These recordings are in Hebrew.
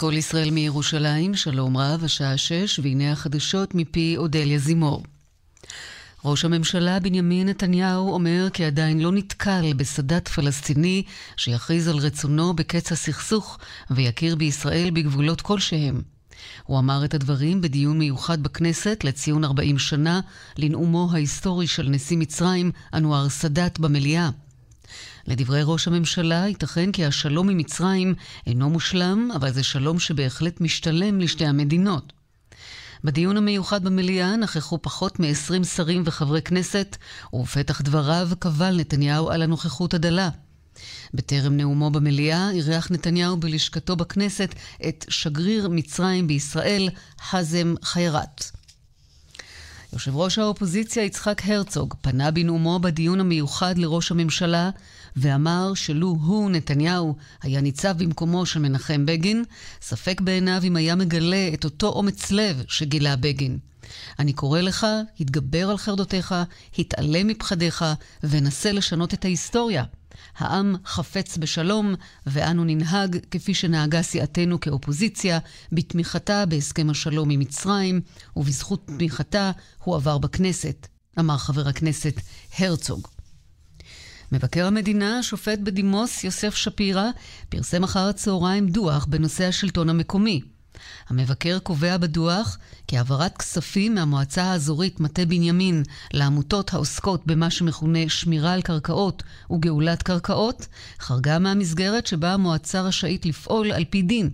כל ישראל מירושלים, שלום רב, השעה שש, והנה החדשות מפי אודליה זימור. ראש הממשלה בנימין נתניהו אומר כי עדיין לא נתקל בסדת פלסטיני שיכריז על רצונו בקץ הסכסוך ויכיר בישראל בגבולות כלשהם. הוא אמר את הדברים בדיון מיוחד בכנסת לציון 40 שנה לנאומו ההיסטורי של נשיא מצרים, אנואר סאדאת, במליאה. לדברי ראש הממשלה, ייתכן כי השלום עם מצרים אינו מושלם, אבל זה שלום שבהחלט משתלם לשתי המדינות. בדיון המיוחד במליאה נכחו פחות מ-20 שרים וחברי כנסת, ובפתח דבריו קבל נתניהו על הנוכחות הדלה. בטרם נאומו במליאה אירח נתניהו בלשכתו בכנסת את שגריר מצרים בישראל, חזם חיירת. יושב ראש האופוזיציה יצחק הרצוג פנה בנאומו בדיון המיוחד לראש הממשלה ואמר שלו הוא, נתניהו, היה ניצב במקומו של מנחם בגין, ספק בעיניו אם היה מגלה את אותו אומץ לב שגילה בגין. אני קורא לך, התגבר על חרדותיך, התעלם מפחדיך, ונסה לשנות את ההיסטוריה. העם חפץ בשלום, ואנו ננהג כפי שנהגה סיעתנו כאופוזיציה, בתמיכתה בהסכם השלום עם מצרים, ובזכות תמיכתה הוא עבר בכנסת, אמר חבר הכנסת הרצוג. מבקר המדינה, השופט בדימוס יוסף שפירא, פרסם אחר הצהריים דוח בנושא השלטון המקומי. המבקר קובע בדוח כי העברת כספים מהמועצה האזורית מטה בנימין לעמותות העוסקות במה שמכונה שמירה על קרקעות וגאולת קרקעות, חרגה מהמסגרת שבה המועצה רשאית לפעול על פי דין.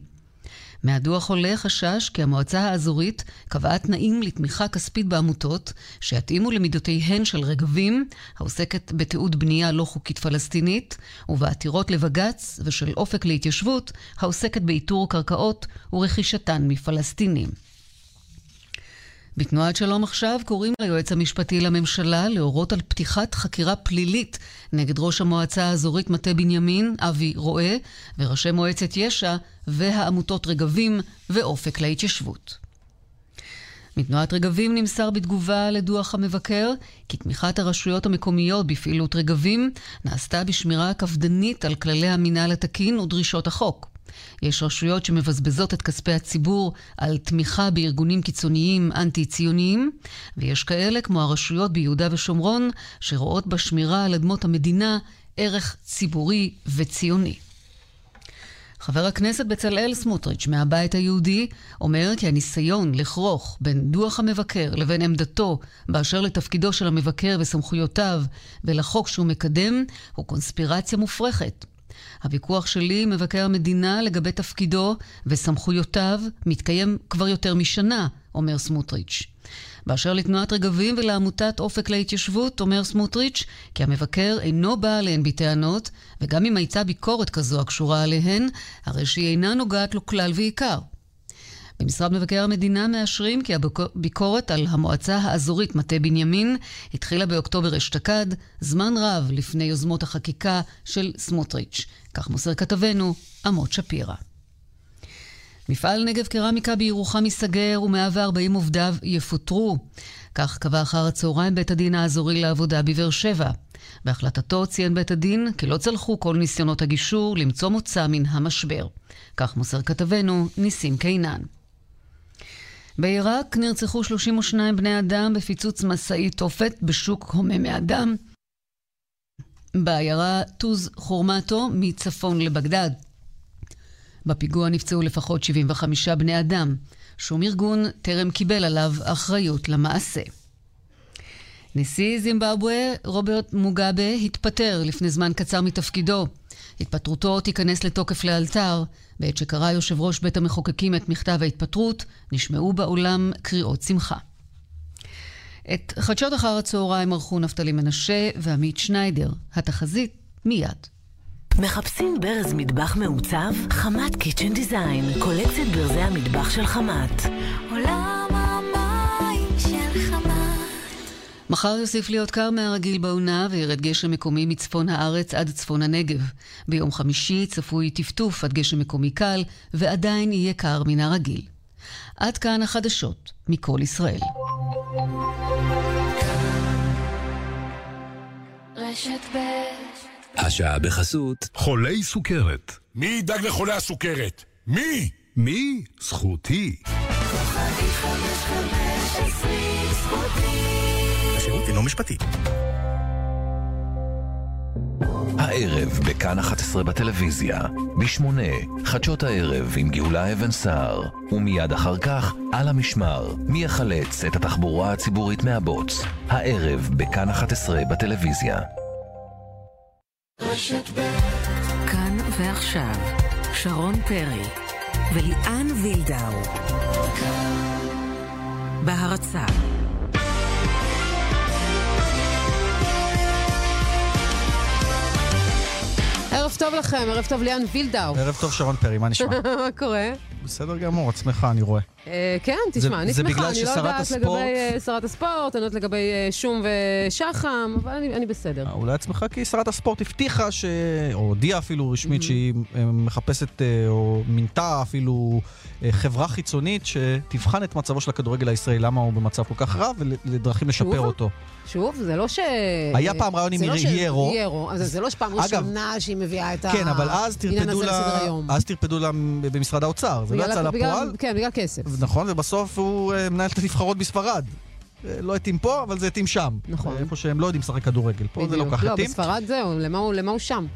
מהדוח עולה חשש כי המועצה האזורית קבעה תנאים לתמיכה כספית בעמותות שיתאימו למידותיהן של רגבים, העוסקת בתיעוד בנייה לא חוקית פלסטינית, ובעתירות לבג"ץ ושל אופק להתיישבות, העוסקת באיתור קרקעות ורכישתן מפלסטינים. בתנועת שלום עכשיו קוראים ליועץ המשפטי לממשלה להורות על פתיחת חקירה פלילית נגד ראש המועצה האזורית מטה בנימין, אבי רואה, וראשי מועצת יש"ע והעמותות רגבים ואופק להתיישבות. מתנועת רגבים נמסר בתגובה לדוח המבקר כי תמיכת הרשויות המקומיות בפעילות רגבים נעשתה בשמירה קפדנית על כללי המינהל התקין ודרישות החוק. יש רשויות שמבזבזות את כספי הציבור על תמיכה בארגונים קיצוניים אנטי-ציוניים, ויש כאלה, כמו הרשויות ביהודה ושומרון, שרואות בשמירה על אדמות המדינה ערך ציבורי וציוני. חבר הכנסת בצלאל סמוטריץ' מהבית היהודי אומר כי הניסיון לכרוך בין דוח המבקר לבין עמדתו באשר לתפקידו של המבקר וסמכויותיו ולחוק שהוא מקדם הוא קונספירציה מופרכת. הוויכוח שלי עם מבקר המדינה לגבי תפקידו וסמכויותיו מתקיים כבר יותר משנה, אומר סמוטריץ'. באשר לתנועת רגבים ולעמותת אופק להתיישבות, אומר סמוטריץ', כי המבקר אינו בא עליהן בטענות, וגם אם הייתה ביקורת כזו הקשורה עליהן, הרי שהיא אינה נוגעת לו כלל ועיקר. במשרד מבקר המדינה מאשרים כי הביקורת על המועצה האזורית מטה בנימין התחילה באוקטובר אשתקד, זמן רב לפני יוזמות החקיקה של סמוטריץ'. כך מוסר כתבנו אמות שפירא. מפעל נגב קרמיקה בירוחם ייסגר ו-140 עובדיו יפוטרו. כך קבע אחר הצהריים בית הדין האזורי לעבודה בבאר שבע. בהחלטתו ציין בית הדין כי לא צלחו כל ניסיונות הגישור למצוא מוצא מן המשבר. כך מוסר כתבנו ניסים קינן. בעיראק נרצחו 32 בני אדם בפיצוץ משאית תופת בשוק הומי אדם בעיירה טוז חורמטו מצפון לבגדד. בפיגוע נפצעו לפחות 75 בני אדם. שום ארגון טרם קיבל עליו אחריות למעשה. נשיא זימבבואה רוברט מוגאבה התפטר לפני זמן קצר מתפקידו. התפטרותו תיכנס לתוקף לאלתר. בעת שקרא יושב ראש בית המחוקקים את מכתב ההתפטרות, נשמעו בעולם קריאות שמחה. את חדשות אחר הצהריים ערכו נפתלי מנשה ועמית שניידר. התחזית מיד. מחפשים ברז מטבח מעוצב? חמת קיצ'ן דיזיין, קולקציית ברזי המטבח של חמת. עולם מחר יוסיף להיות קר מהרגיל בעונה וירד גשם מקומי מצפון הארץ עד צפון הנגב. ביום חמישי צפוי טפטוף עד גשם מקומי קל, ועדיין יהיה קר מן הרגיל. עד כאן החדשות מכל ישראל. רשת ב' השעה בחסות חולי סוכרת. מי ידאג לחולי הסוכרת? מי? מי? זכותי. השירות אינו משפטי. הערב בכאן 11 בטלוויזיה, ב-8, חדשות הערב עם גאולה אבן סער, ומיד אחר כך, על המשמר, מי יחלץ את התחבורה הציבורית מהבוץ. הערב בכאן 11 בטלוויזיה. כאן ועכשיו, שרון פרי וליאן וילדאו. בהרצה טוב לכם, ערב טוב ליאן וילדאו. ערב טוב שרון פרי, מה נשמע? מה קורה? בסדר גמור, עצמך אני רואה. אה, כן, תשמע, אני שמחה, אני לא יודעת לגבי אה, שרת הספורט, אני לא יודעת לגבי אה, שום ושחם, אבל אני אני בסדר. אולי עצמך כי שרת הספורט הבטיחה, ש... או הודיעה אפילו רשמית שהיא אה, מחפשת, או מינתה אפילו חברה חיצונית שתבחן את מצבו של הכדורגל הישראלי, למה הוא במצב כל כך רע, ולדרכים לשפר? אותו. שוב, זה לא ש... היה פעם רעיון עם לא ש- ירו. ירו, אז זה לא שפעם אגב, ראשונה שהיא מביאה את כן, אבל אז העניין הזה לסדר היום. אז טרפדו לה במשרד האוצר, זה לא יצא לפועל. כן, בגלל כסף. נכון, ובסוף הוא אה, מנהל את הנבחרות בספרד. אה, לא התאים פה, אבל זה התאים שם. נכון. איפה שהם לא יודעים לשחק כדורגל. פה זה לא כך לא, התאים. בספרד זהו, למה הוא- שם?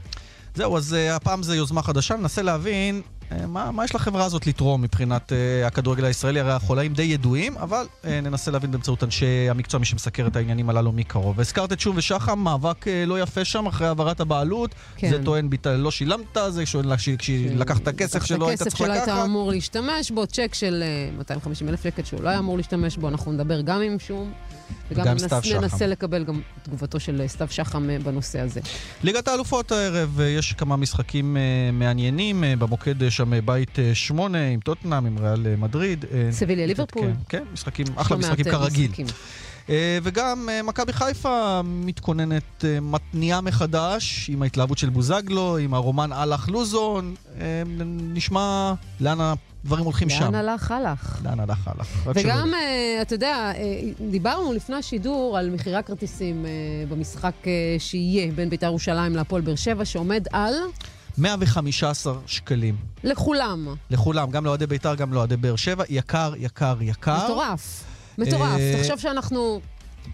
זהו, אז הפעם זה יוזמה חדשה, ננסה להבין מה, מה יש לחברה הזאת לתרום מבחינת uh, הכדורגל הישראלי, הרי החולאים די ידועים, אבל uh, ננסה להבין באמצעות אנשי המקצוע, מי שמסקר את העניינים הללו מקרוב. הזכרת את שום ושחם, מאבק uh, לא יפה שם אחרי העברת הבעלות. כן. זה טוען, ביט... לא שילמת, זה שואל כשלקחת כסף שלא היית צריך כסף שלא היית לקחת. אמור להשתמש בו, צ'ק של אה, 250 אלף שקל שהוא לא היה אמור להשתמש בו, אנחנו נדבר גם עם שום. וגם ננס-. ננסה לקבל גם תגובתו של אה, סתיו שחם אה, בנושא הזה. ליגת האלופות הערב, אה, יש כמה משחקים אה, מעניינים, אה, במוקד אה, שם אה, בית אה, שמונה עם טוטנאם, עם ריאל אה, מדריד. סביליה, ליברפול. כן, כן, משחקים, אחלה משחקים כרגיל. משחקים. וגם מכבי חיפה מתכוננת, מתניעה מחדש, עם ההתלהבות של בוזגלו, עם הרומן אהלך לוזון. נשמע לאן הדברים הולכים שם. לאן הלך, הלך. לאן הלך הלך. וגם, אתה יודע, דיברנו לפני השידור על מחירי הכרטיסים במשחק שיהיה בין בית"ר ירושלים להפועל באר שבע, שעומד על, 115 שקלים. לכולם, לכולם, גם לאוהדי בית"ר, גם לאוהדי באר שבע. יקר, יקר, יקר. מטורף. מטורף. אה, תחשוב שאנחנו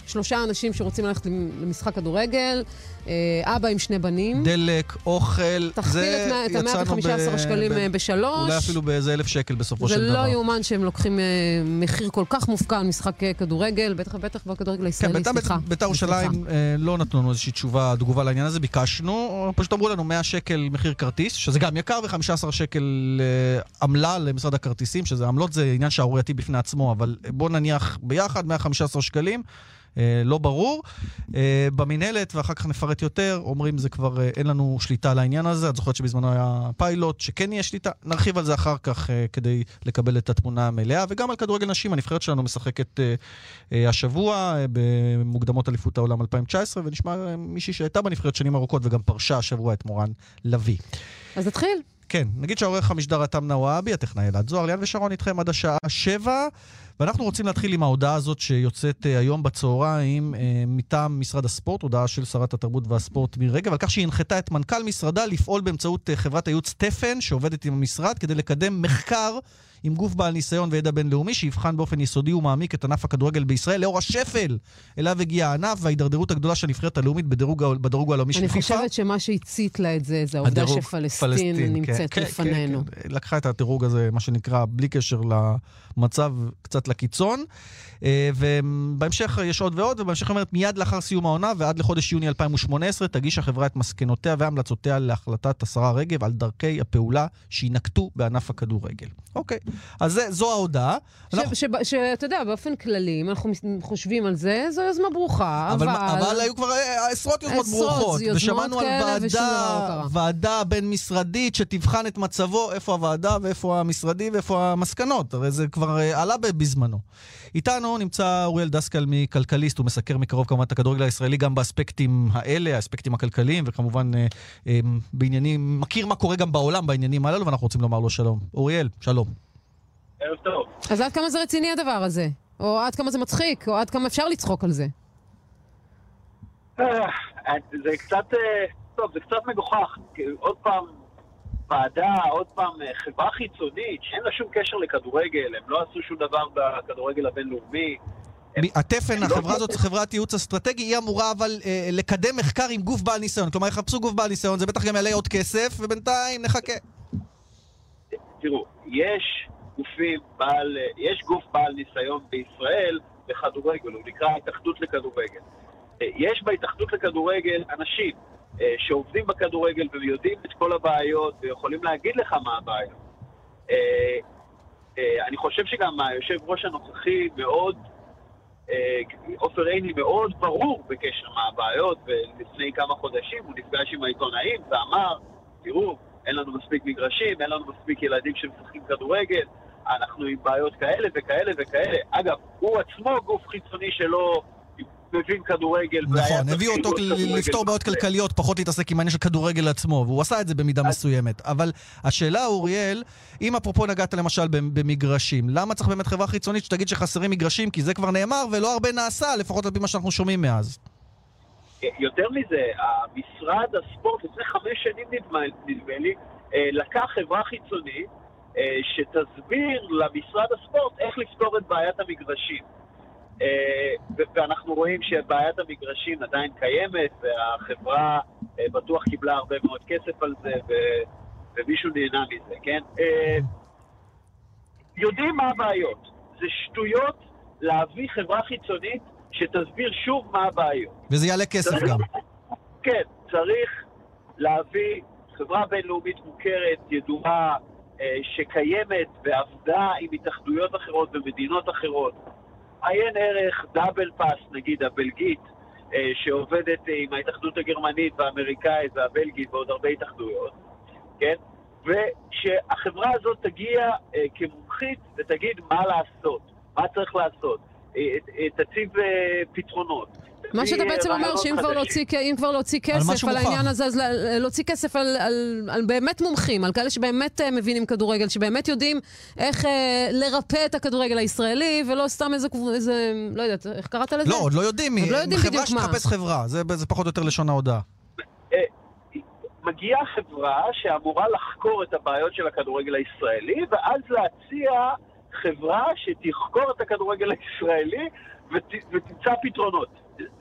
שלושה אנשים שרוצים ללכת למשחק כדורגל, אה, אבא עם שני בנים. דלק, אוכל, תכפיל זה את יצאנו ה-115 ב- שקלים ב- אה, בשלוש. אולי אפילו באיזה אלף שקל בסופו זה של דבר. לא יאומן שהם לוקחים אה, מחיר כל כך מופקע על משחק כדורגל, בטח ובטח בכדורגל כן, הישראלי, בית"ר- סליחה. בית"ר ירושלים לא נתנו לנו איזושהי תשובה, תגובה לעניין הזה, ביקשנו, פשוט אמרו לנו 100 שקל מחיר כרטיס, שזה גם יקר, ו-15 שקל עמלה למשרד הכרטיסים, שזה עמלות זה עניין שערורייתי בפני עצמו, אבל בואו נניח ביחד 115 שקלים. אה, לא ברור. אה, במינהלת, ואחר כך נפרט יותר, אומרים זה כבר אה, אין לנו שליטה על העניין הזה. את זוכרת שבזמנו היה פיילוט, שכן יהיה שליטה. נרחיב על זה אחר כך כדי לקבל את התמונה המלאה. וגם על כדורגל נשים, הנבחרת שלנו משחקת השבוע במוקדמות אליפות העולם 2019, ונשמע מישהי שהייתה בנבחרת שנים ארוכות וגם פרשה השבוע את מורן לביא. אז נתחיל. כן, נגיד שהעורך המשדר אתם נוואבי, הטכנאי אלעד זוהר, ליאן ושרון איתכם עד השעה שבע, ואנחנו רוצים להתחיל עם ההודעה הזאת שיוצאת אה, היום בצהריים אה, מטעם משרד הספורט, הודעה של שרת התרבות והספורט מירי רגב, על כך שהיא הנחתה את מנכ"ל משרדה לפעול באמצעות אה, חברת הייעוץ תפן, שעובדת עם המשרד, כדי לקדם מחקר עם גוף בעל ניסיון וידע בינלאומי, שיבחן באופן יסודי ומעמיק את ענף הכדורגל בישראל, לאור השפל אליו הגיע הענף וההידרדרות הגדולה של הנבחרת הלאומית בדירוג, בדרוג העולמי של אני פיפ"א. חושבת שמה שהצית לה את זה, זה העובדה הדירוג, שפלסטין פלסטין, נמצאת כן, כן, לפנינו. כן, כן. לקחה את הדירוג הזה, מה שנקרא, בלי קשר למצב, קצת לקיצון. אה, ובהמשך יש עוד ועוד, ובהמשך אומרת, מיד לאחר סיום העונה ועד לחודש יוני 2018, תגיש החברה את מסקנותיה והמלצותיה להחלטת השרה רגב על דרכי הפעולה שיינקטו בענף הכדורגל. אוקיי, אז זה, זו ההודעה. שאתה יודע, באופן כללי, אם אנחנו חושבים על זה, זו יוזמה ברוכה, אבל, אבל... אבל היו כבר אה, עשרות יוזמות עשרות ברוכות, יוזמות ושמענו על ועדה. ועדה בין-משרדית שתבחן את מצבו, איפה הוועדה ואיפה המשרדי ואיפה המסקנות, הרי זה כבר אה, עלה בזמנו. איתנו נמצא אוריאל דסקל מכלכליסט, הוא מסקר מקרוב כמובן את הכדורגל הישראלי גם באספקטים האלה, האספקטים הכלכליים, וכמובן אה, אה, בעניינים, מכיר מה קורה גם בעולם בעניינים הללו, ואנחנו רוצים לומר לו שלום. אוריאל, שלום. ערב טוב. אז עד כמה זה רציני הדבר הזה? או עד כמה זה מצחיק? או עד כמה אפשר לצחוק על זה? אה, זה קצת, אה, טוב, זה קצת מגוחך. כי עוד פעם, ועדה, עוד פעם, אה, חברה חיצונית, שאין לה שום קשר לכדורגל, הם לא עשו שום דבר בכדורגל הבינלאומי. התפן, לא החברה הזאת, חברת ייעוץ אסטרטגי, היא אמורה אבל אה, לקדם מחקר עם גוף בעל ניסיון. כלומר, יחפשו גוף בעל ניסיון, זה בטח גם יעלה עוד כסף, ובינתיים נחכה. תראו, יש גופים בעל, יש גוף בעל ניסיון בישראל בכדורגל, הוא נקרא התאחדות לכדורגל. אה, יש בהתאחדות לכדורגל אנשים אה, שעובדים בכדורגל ויודעים את כל הבעיות ויכולים להגיד לך מה הבעיות. אה, אני חושב שגם היושב ראש הנוכחי מאוד, עופר עיני מאוד ברור בקשר מה הבעיות, ולפני כמה חודשים הוא נפגש עם העיתונאים ואמר, תראו, אין לנו מספיק מגרשים, אין לנו מספיק ילדים שמשחקים כדורגל, אנחנו עם בעיות כאלה וכאלה וכאלה. אגב, הוא עצמו גוף חיצוני שלא מבין כדורגל. נכון, הביאו אותו לפתור בעיות כלכליות, פחות להתעסק עם העניין של כדורגל עצמו, והוא עשה את זה במידה מסוימת. אבל השאלה, אוריאל, אם אפרופו נגעת למשל במגרשים, למה צריך באמת חברה חיצונית שתגיד שחסרים מגרשים? כי זה כבר נאמר ולא הרבה נעשה, לפחות על פי מה שאנחנו שומעים מאז. יותר מזה, המשרד הספורט לפני חמש שנים נדמה לי, אה, לקח חברה חיצונית אה, שתסביר למשרד הספורט איך לפתור את בעיית המגרשים. אה, ואנחנו רואים שבעיית המגרשים עדיין קיימת, והחברה בטוח קיבלה הרבה מאוד כסף על זה, ומישהו נהנה מזה, כן? יודעים מה הבעיות. זה שטויות להביא חברה חיצונית שתסביר שוב מה הבעיות. וזה יעלה כסף צריך, גם. כן, צריך להביא חברה בינלאומית מוכרת, ידועה, אה, שקיימת ועבדה עם התאחדויות אחרות ומדינות אחרות. עיין ערך דאבל פאס, נגיד, הבלגית, אה, שעובדת עם ההתאחדות הגרמנית והאמריקאית והבלגית ועוד הרבה התאחדויות, כן? ושהחברה הזאת תגיע אה, כמומחית ותגיד מה לעשות, מה צריך לעשות. תציב אה, פתרונות. מה שאתה בעצם אומר, שאם כבר להוציא, כבר להוציא כסף על, על העניין הזה, אז להוציא כסף על, על, על באמת מומחים, על כאלה שבאמת אה, מבינים כדורגל, שבאמת יודעים איך אה, לרפא את הכדורגל הישראלי, ולא סתם איזה, איזה לא יודעת, איך קראת לזה? לא, עוד לא יודעים. עוד לא יודעים בדיוק מה. חברה שתחפש חברה, זה, זה פחות או יותר לשון ההודעה. אה, מגיעה חברה שאמורה לחקור את הבעיות של הכדורגל הישראלי, ואז להציע חברה שתחקור את הכדורגל הישראלי ות, ותמצא פתרונות.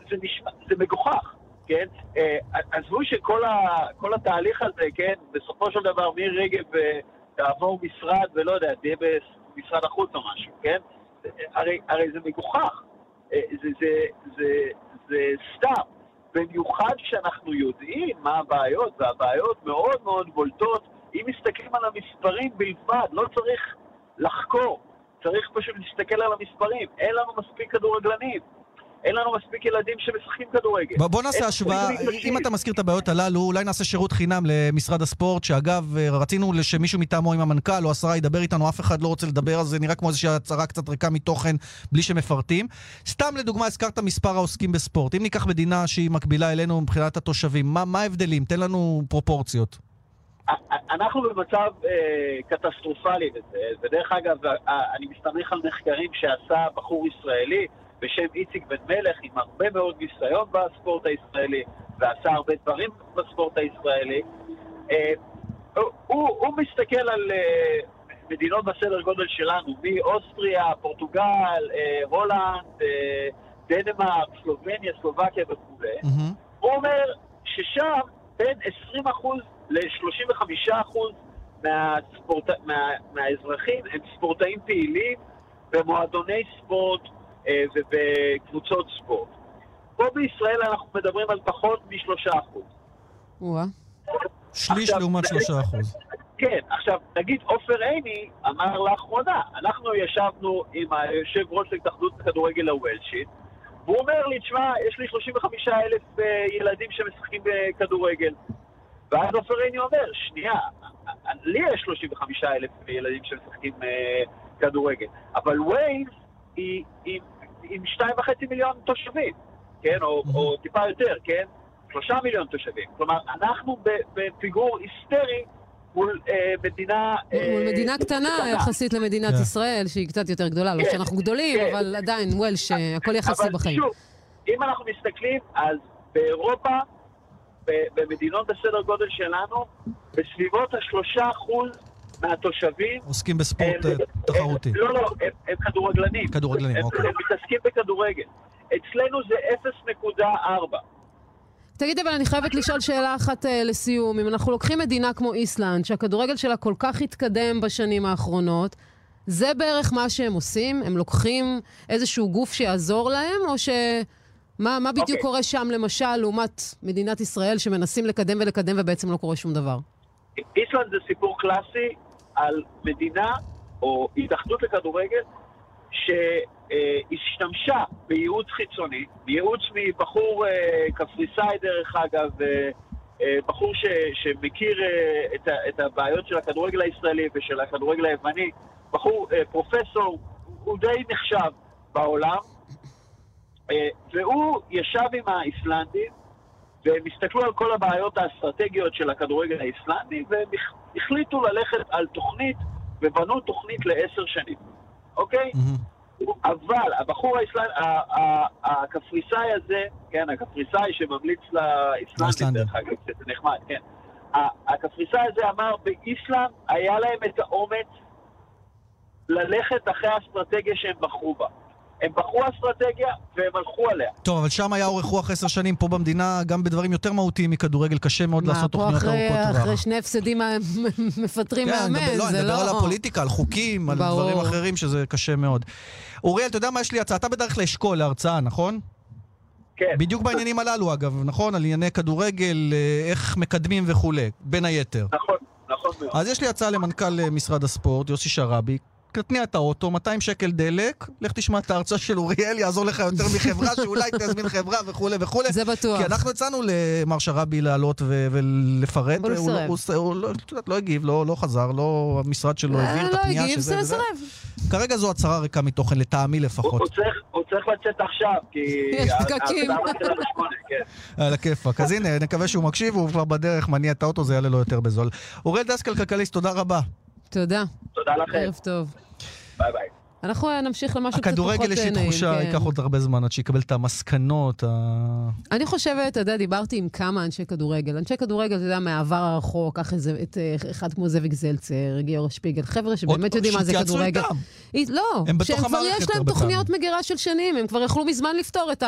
זה, נשמע, זה מגוחך, כן? אה, עזבו שכל ה, התהליך הזה, כן, בסופו של דבר מירי רגב אה, תעבור משרד, ולא יודע, תהיה במשרד החוץ או משהו, כן? הרי, הרי זה מגוחך. אה, זה, זה, זה, זה סתם. במיוחד כשאנחנו יודעים מה הבעיות, והבעיות מאוד מאוד בולטות. אם מסתכלים על המספרים בלבד, לא צריך לחקור. צריך פשוט להסתכל על המספרים. אין לנו מספיק כדורגלנים. אין לנו מספיק ילדים שמשחקים כדורגל. בוא, בוא נעשה השוואה, אם אתה מזכיר את הבעיות הללו, אולי נעשה שירות חינם למשרד הספורט, שאגב, רצינו שמישהו מטעמו עם המנכ"ל או השרה ידבר איתנו, אף אחד לא רוצה לדבר, אז זה נראה כמו איזושהי הצהרה קצת ריקה מתוכן, בלי שמפרטים. סתם לדוגמה, הזכרת מספר העוסקים בספורט. אם ניקח מדינה שהיא מקבילה אלינו מבחינת התושבים, מה ההבדלים? תן לנו פרופורציות. אנחנו במצב אה, קטסטרופלי בזה, ודרך אגב, אה, אני מסתמך על מחקרים שעשה בחור ישראלי בשם איציק בן מלך, עם הרבה מאוד ניסיון בספורט הישראלי, ועשה הרבה דברים בספורט הישראלי. אה, הוא, הוא מסתכל על אה, מדינות בסדר גודל שלנו, מאוסטריה, פורטוגל, אה, הולנד, אה, דנמרק, סלובניה, סלובקיה וכו'. Mm-hmm. הוא אומר ששם בין 20% ל-35% מהספורט... מה... מהאזרחים הם ספורטאים פעילים במועדוני ספורט אה, ובקבוצות ספורט. פה בישראל אנחנו מדברים על פחות מ-3%. שליש לעומת 3%. כן, עכשיו, נגיד עופר עיני אמר לאחרונה, אנחנו ישבנו עם היושב ראש להתאחדות הכדורגל הוולשית, והוא אומר לי, תשמע, יש לי 35 אלף אה, ילדים שמשחקים בכדורגל. ואז עופר עיני אומר, שנייה, לי יש 35 אלף ילדים שמשחקים אה, כדורגל, אבל ווייז היא, עם 2.5 מיליון תושבים, כן? או, mm-hmm. או טיפה יותר, כן? 3 מיליון תושבים. כלומר, אנחנו בפיגור היסטרי מול אה, מדינה... אה, מול מדינה קטנה יחסית למדינת yeah. כן. ישראל, שהיא קצת יותר גדולה. לא כן, שאנחנו גדולים, כן. אבל עדיין, וולש, הכל יחסי אבל בחיים. שוב, אם אנחנו מסתכלים, אז באירופה במדינות בסדר גודל שלנו, בסביבות השלושה אחוז מהתושבים... עוסקים בספורט הם, תחרותי. הם, לא, לא, הם, הם כדורגלנים. כדורגלנים, הם, אוקיי. הם מתעסקים בכדורגל. אצלנו זה 0.4. תגיד, אבל אני חייבת לשאול שאלה אחת uh, לסיום. אם אנחנו לוקחים מדינה כמו איסלנד, שהכדורגל שלה כל כך התקדם בשנים האחרונות, זה בערך מה שהם עושים? הם לוקחים איזשהו גוף שיעזור להם, או ש... מה, מה בדיוק okay. אוקיי. קורה שם, למשל, לעומת מדינת ישראל, שמנסים לקדם ולקדם ובעצם לא קורה שום דבר? איסלנד זה סיפור קלאסי על מדינה או התאחדות לכדורגל שהשתמשה בייעוץ חיצוני, בייעוץ מבחור אה, קפריסאי דרך אגב, אה, אה, בחור ש, שמכיר את, את הבעיות של הכדורגל הישראלי ושל הכדורגל היווני, בחור פרופסור, הוא די נחשב בעולם, והוא ישב עם האיסלנדים והם הסתכלו על כל הבעיות האסטרטגיות של הכדורגל האיסלנדי והם החליטו ללכת על תוכנית ובנו תוכנית לעשר שנים, אוקיי? Mm-hmm. אבל הבחור האיסלנדי, הקפריסאי הזה, כן, הקפריסאי שממליץ לאיסלנדים, דרך אגב, זה נחמד, כן. הקפריסאי הזה אמר, באיסלנד היה להם את האומץ ללכת אחרי האסטרטגיה שהם בחרו בה. הם בחרו אסטרטגיה והם הלכו עליה. טוב, אבל שם היה אורך רוח עשר שנים, פה במדינה, גם בדברים יותר מהותיים מכדורגל, קשה מאוד לעשות תוכניות ארוכות טווח. מה, פה אחרי שני הפסדים מפטרים כן, מאמן, לא, זה לא... אני מדבר על הפוליטיקה, על חוקים, על דברים אחרים, שזה קשה מאוד. אוריאל, אתה יודע מה יש לי הצעה? אתה בדרך לאשכול להרצאה, נכון? כן. בדיוק בעניינים הללו, אגב, נכון? על ענייני כדורגל, אה, איך מקדמים וכולי, בין היתר. נכון, נכון מאוד. אז יש לי הצעה למנכ"ל אה, משרד הספורט, יוסי שרעבי. תתניע את האוטו, 200 שקל דלק, לך תשמע את ההרצאה של אוריאל, יעזור לך יותר מחברה, שאולי תזמין חברה וכולי וכולי. זה בטוח. כי אנחנו הצענו למר שרבי לעלות ולפרט. אבל הוא סירב. הוא לא, לא הגיב, לא, לא חזר, לא, המשרד שלו אה, העביר את הפנייה לא הגיב, זה סירב. כרגע זו הצהרה ריקה מתוכן, לטעמי לפחות. הוא צריך לצאת עכשיו, כי... יש פקקים. כן. על הכיפאק. אז הנה, נקווה שהוא מקשיב, הוא כבר בדרך מניע את האוטו, זה יעלה לו יותר בזול. אוריאל דסקל, כלכליסט, תודה רבה. תודה. תודה לכם. ערב טוב. ביי ביי. אנחנו נמשיך למשהו קצת פחות נעים. הכדורגל יש לי תחושה, כן. ייקח עוד הרבה זמן עד שיקבל את המסקנות. אני חושבת, אתה יודע, דיברתי עם כמה אנשי כדורגל. אנשי כדורגל, אתה יודע, מהעבר הרחוק, קח איזה, את אה, אחד כמו זאביק זלצר, גיאור שפיגל, חבר'ה שבאמת יודעים מה זה כדורגל. איתם. לא, הם שהם כבר יש להם תוכניות מגירה של שנים, הם כבר יכלו מזמן לפתור את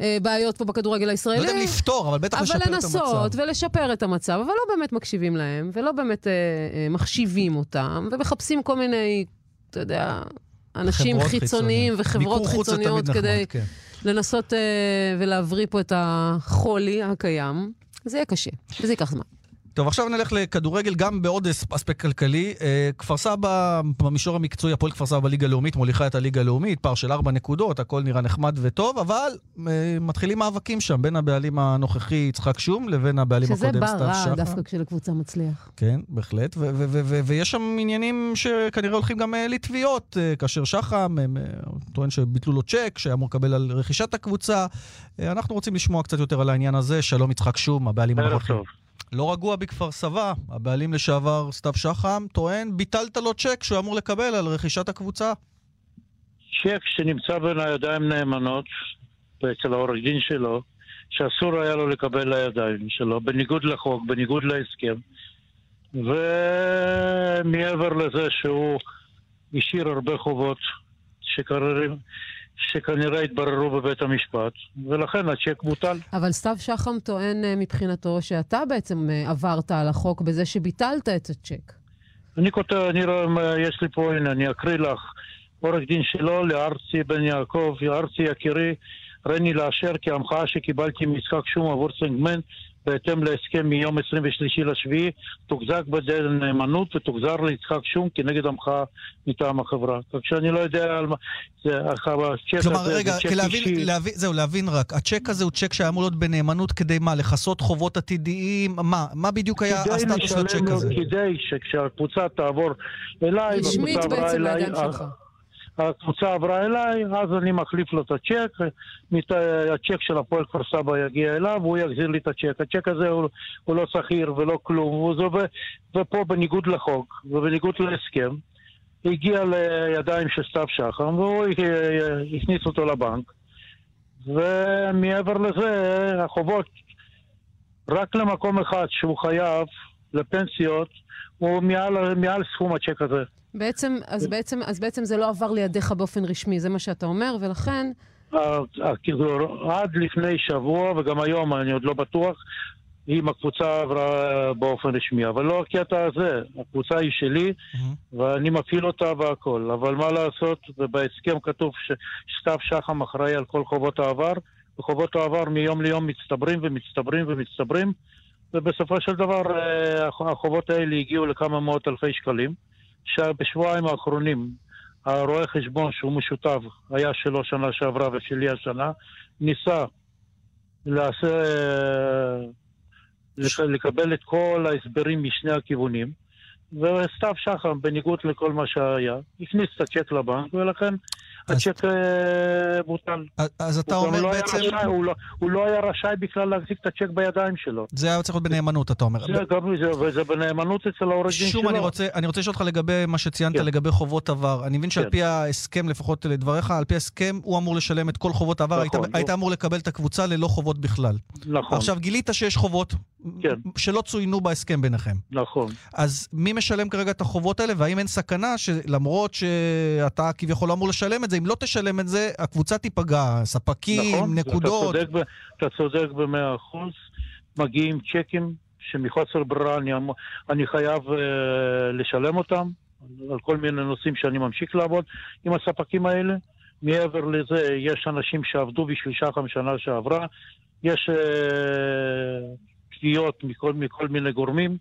הבעיות פה בכדורגל הישראלי. לא יודע לפתור, אבל בטח לשפר את המצב. אבל לנסות ולשפר את המצב, אבל לא באמת מקשיבים להם, ולא באמת אה, אה, מחשיבים אותם, ומחפשים כל מיני, אתה יודע... אנשים חיצוניים וחברות חיצוניות כדי כן. לנסות uh, ולהבריא פה את החולי הקיים. זה יהיה קשה, וזה ייקח זמן. טוב, עכשיו נלך לכדורגל גם בעוד אספקט כלכלי. אה, כפר סבא, במישור המקצועי, הפועל כפר סבא בליגה הלאומית, מוליכה את הליגה הלאומית, פער של ארבע נקודות, הכל נראה נחמד וטוב, אבל אה, מתחילים מאבקים שם בין הבעלים הנוכחי יצחק שום לבין הבעלים הקודם סתיו שחר. שזה בא רע דווקא כשלקבוצה מצליח. כן, בהחלט, ויש שם עניינים שכנראה הולכים גם אה, לתביעות, כאשר שחם טוען שביטלו לו צ'ק, שהיה אמור לקבל על רכישת הקבוצה. אנחנו רוצים לשמוע קצת יותר על העניין הזה. שלום יצחק שום, הבעלים הנוכחי. לא רגוע בכפר סבא, הבעלים לשעבר סתיו שחם טוען, ביטלת לו צ'ק שהוא אמור לקבל על רכישת הקבוצה. צ'ק שנמצא בין הידיים נאמנות, אצל העורך דין שלו, שאסור היה לו לקבל לידיים שלו, בניגוד לחוק, בניגוד להסכם. ומעבר לזה שהוא השאיר הרבה חובות שקררים, שכנראה התבררו בבית המשפט, ולכן הצ'ק בוטל. אבל סתיו שחם טוען אה, מבחינתו שאתה בעצם אה, עברת על החוק בזה שביטלת את הצ'ק. אני כותב, אני רואה, יש לי פה, הנה, אני אקריא לך. עורך דין שלו לארצי בן יעקב, ארצי יקירי, רני לאשר כי המחאה שקיבלתי מיצחק שום עבור סנגמן בהתאם להסכם מיום 23 לשביעי, תוחזק בדרך נאמנות ותוחזר ליצחק שום כנגד המחאה מטעם החברה. כך שאני לא יודע על מה... זה, הצ'ק כלומר, הזה רגע, זה צ'ק להבין, אישי. להבין, זהו, להבין רק, הצ'ק הזה הוא צ'ק שהיה אמור להיות בנאמנות כדי מה? לכסות חובות עתידיים? מה? מה בדיוק היה הסטטוס של הצ'ק הזה? כדי שכשהקבוצה תעבור אליי, רשמית בעצם לידיים שלך. הקבוצה עברה אליי, אז אני מחליף לו את הצ'ק, הצ'ק של הפועל כפר סבא יגיע אליו, והוא יחזיר לי את הצ'ק. הצ'ק הזה הוא, הוא לא שכיר ולא כלום, ופה בניגוד לחוק ובניגוד להסכם, הגיע לידיים של סתיו שחם, והוא הכניס אותו לבנק. ומעבר לזה, החובות רק למקום אחד שהוא חייב לפנסיות, הוא מעל, מעל סכום הצ'ק הזה. בעצם, אז בעצם, אז בעצם זה לא עבר לידיך באופן רשמי, זה מה שאתה אומר, ולכן... כאילו, עד לפני שבוע, וגם היום אני עוד לא בטוח, אם הקבוצה עברה באופן רשמי. אבל לא הקטע הזה, הקבוצה היא שלי, mm-hmm. ואני מפעיל אותה והכל. אבל מה לעשות, ובהסכם כתוב שסתיו שחם אחראי על כל חובות העבר, וחובות העבר מיום ליום מצטברים ומצטברים ומצטברים, ובסופו של דבר אה, החובות האלה הגיעו לכמה מאות אלפי שקלים, שבשבועיים האחרונים הרואה חשבון שהוא משותף, היה שלו שנה שעברה ושלי השנה, ניסה לעשה, לקבל את כל ההסברים משני הכיוונים, וסתיו שחם, בניגוד לכל מה שהיה, הכניס את הצ'ק לבנק, ולכן הצ'ק אה, בוטל. אז אתה אומר לא בעצם... רשאי, הוא, לא, הוא לא היה רשאי בכלל להחזיק את הצ'ק בידיים שלו. זה היה צריך להיות בנאמנות, אתה אומר. זה גם זה, וזה בנאמנות אצל העורך דין שלו. שוב, אני רוצה, אני רוצה לשאול אותך לגבי מה שציינת כן. לגבי חובות עבר. אני מבין שעל כן. פי ההסכם, לפחות לדבריך, על פי ההסכם, הוא אמור לשלם את כל חובות העבר. נכון, היית, היית אמור לקבל את הקבוצה ללא חובות בכלל. נכון. עכשיו, גילית שיש חובות כן. שלא צוינו בהסכם ביניכם. נכון. אז מי משלם כרגע את החובות האלה, והאם אין סכנה שלמרות שאתה כביכול לא אמור לשלם את זה, אם לא תשלם את זה, הקבוצה תיפגע, ספקים, נכון, נקודות. צודק, אתה צודק במאה אחוז. מגיעים צ'קים שמחוסר ברירה אני, אמ- אני חייב uh, לשלם אותם, על כל מיני נושאים שאני ממשיך לעבוד עם הספקים האלה. מעבר לזה, יש אנשים שעבדו בשביל שחם שנה שעברה, יש uh, תביעות מכל, מכל מיני גורמים,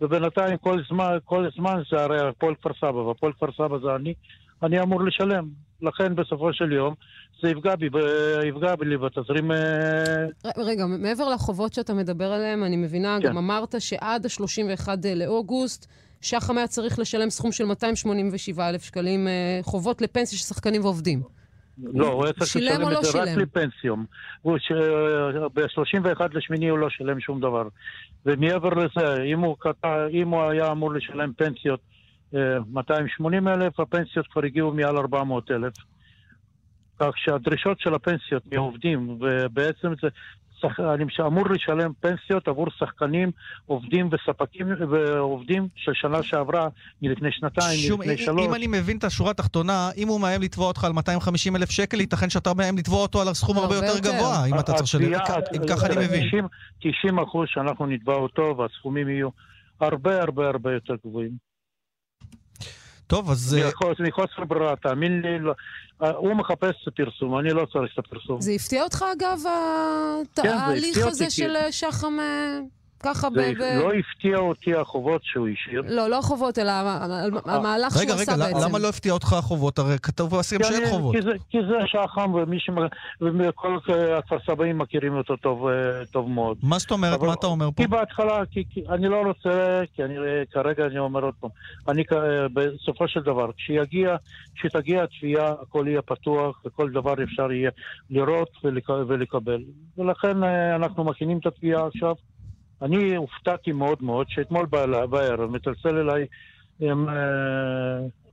ובינתיים כל זמן, כל זמן זה הרי הפועל כפר סבא, והפועל כפר סבא זה אני, אני אמור לשלם. לכן בסופו של יום זה יפגע בי, יפגע לי בתזרים... אה, רגע, מעבר לחובות שאתה מדבר עליהן, אני מבינה, כן. גם אמרת שעד ה-31 לאוגוסט, שחם היה צריך לשלם סכום של 287,000 שקלים אה, חובות לפנסיה של שחקנים ועובדים. לא, הוא היה צריך לשלם לא את זה שילם? רק לפנסיום. ב-31 לשמיני הוא לא שילם שום דבר. ומעבר לזה, אם הוא, אם הוא היה אמור לשלם פנסיות 280 אה, אלף, הפנסיות כבר הגיעו מעל 400 אלף. כך שהדרישות של הפנסיות מעובדים, ובעצם זה, אני אמור לשלם פנסיות עבור שחקנים, עובדים וספקים ועובדים של שנה שעברה, מלפני שנתיים, שום, מלפני שלוש. אם אני מבין את השורה התחתונה, אם הוא מאיים לתבוע אותך על 250 אלף שקל, ייתכן שאתה מאיים לתבוע אותו על סכום הרבה יותר גבוה, אם אתה צריך לשלם. אם ככה אני מבין. 90 אחוז שאנחנו נתבע אותו, והסכומים יהיו הרבה הרבה הרבה יותר גבוהים. טוב, אז... מחוסר ברירה, תאמין לי, לא, אה, הוא מחפש את הפרסום, אני לא צריך את הפרסום. זה הפתיע אותך, אגב, כן, ההליך הזה של שחם... אה, ככה ב... זה לא הפתיע אותי החובות שהוא השאיר. לא, לא החובות, אלא המהלך שהוא עשה בעצם. רגע, למה לא הפתיע אותך החובות? הרי כתוב בהסכם שאין חובות. כי זה שחם, ומי ש... וכל הכפר סבאים מכירים אותו טוב אה, מאוד. מה זאת אומרת? מה אתה אומר פה? כי בהתחלה, אני לא רוצה, כי כרגע אני אומר עוד פעם, אני בסופו של דבר, כשיגיע, כשתגיע התביעה, הכל יהיה פתוח, וכל דבר אפשר יהיה לראות ולקבל. ולכן אה, אנחנו מכינים את התביעה עכשיו. אני הופתעתי מאוד מאוד שאתמול בערב מצלצל אליי, עם, אה,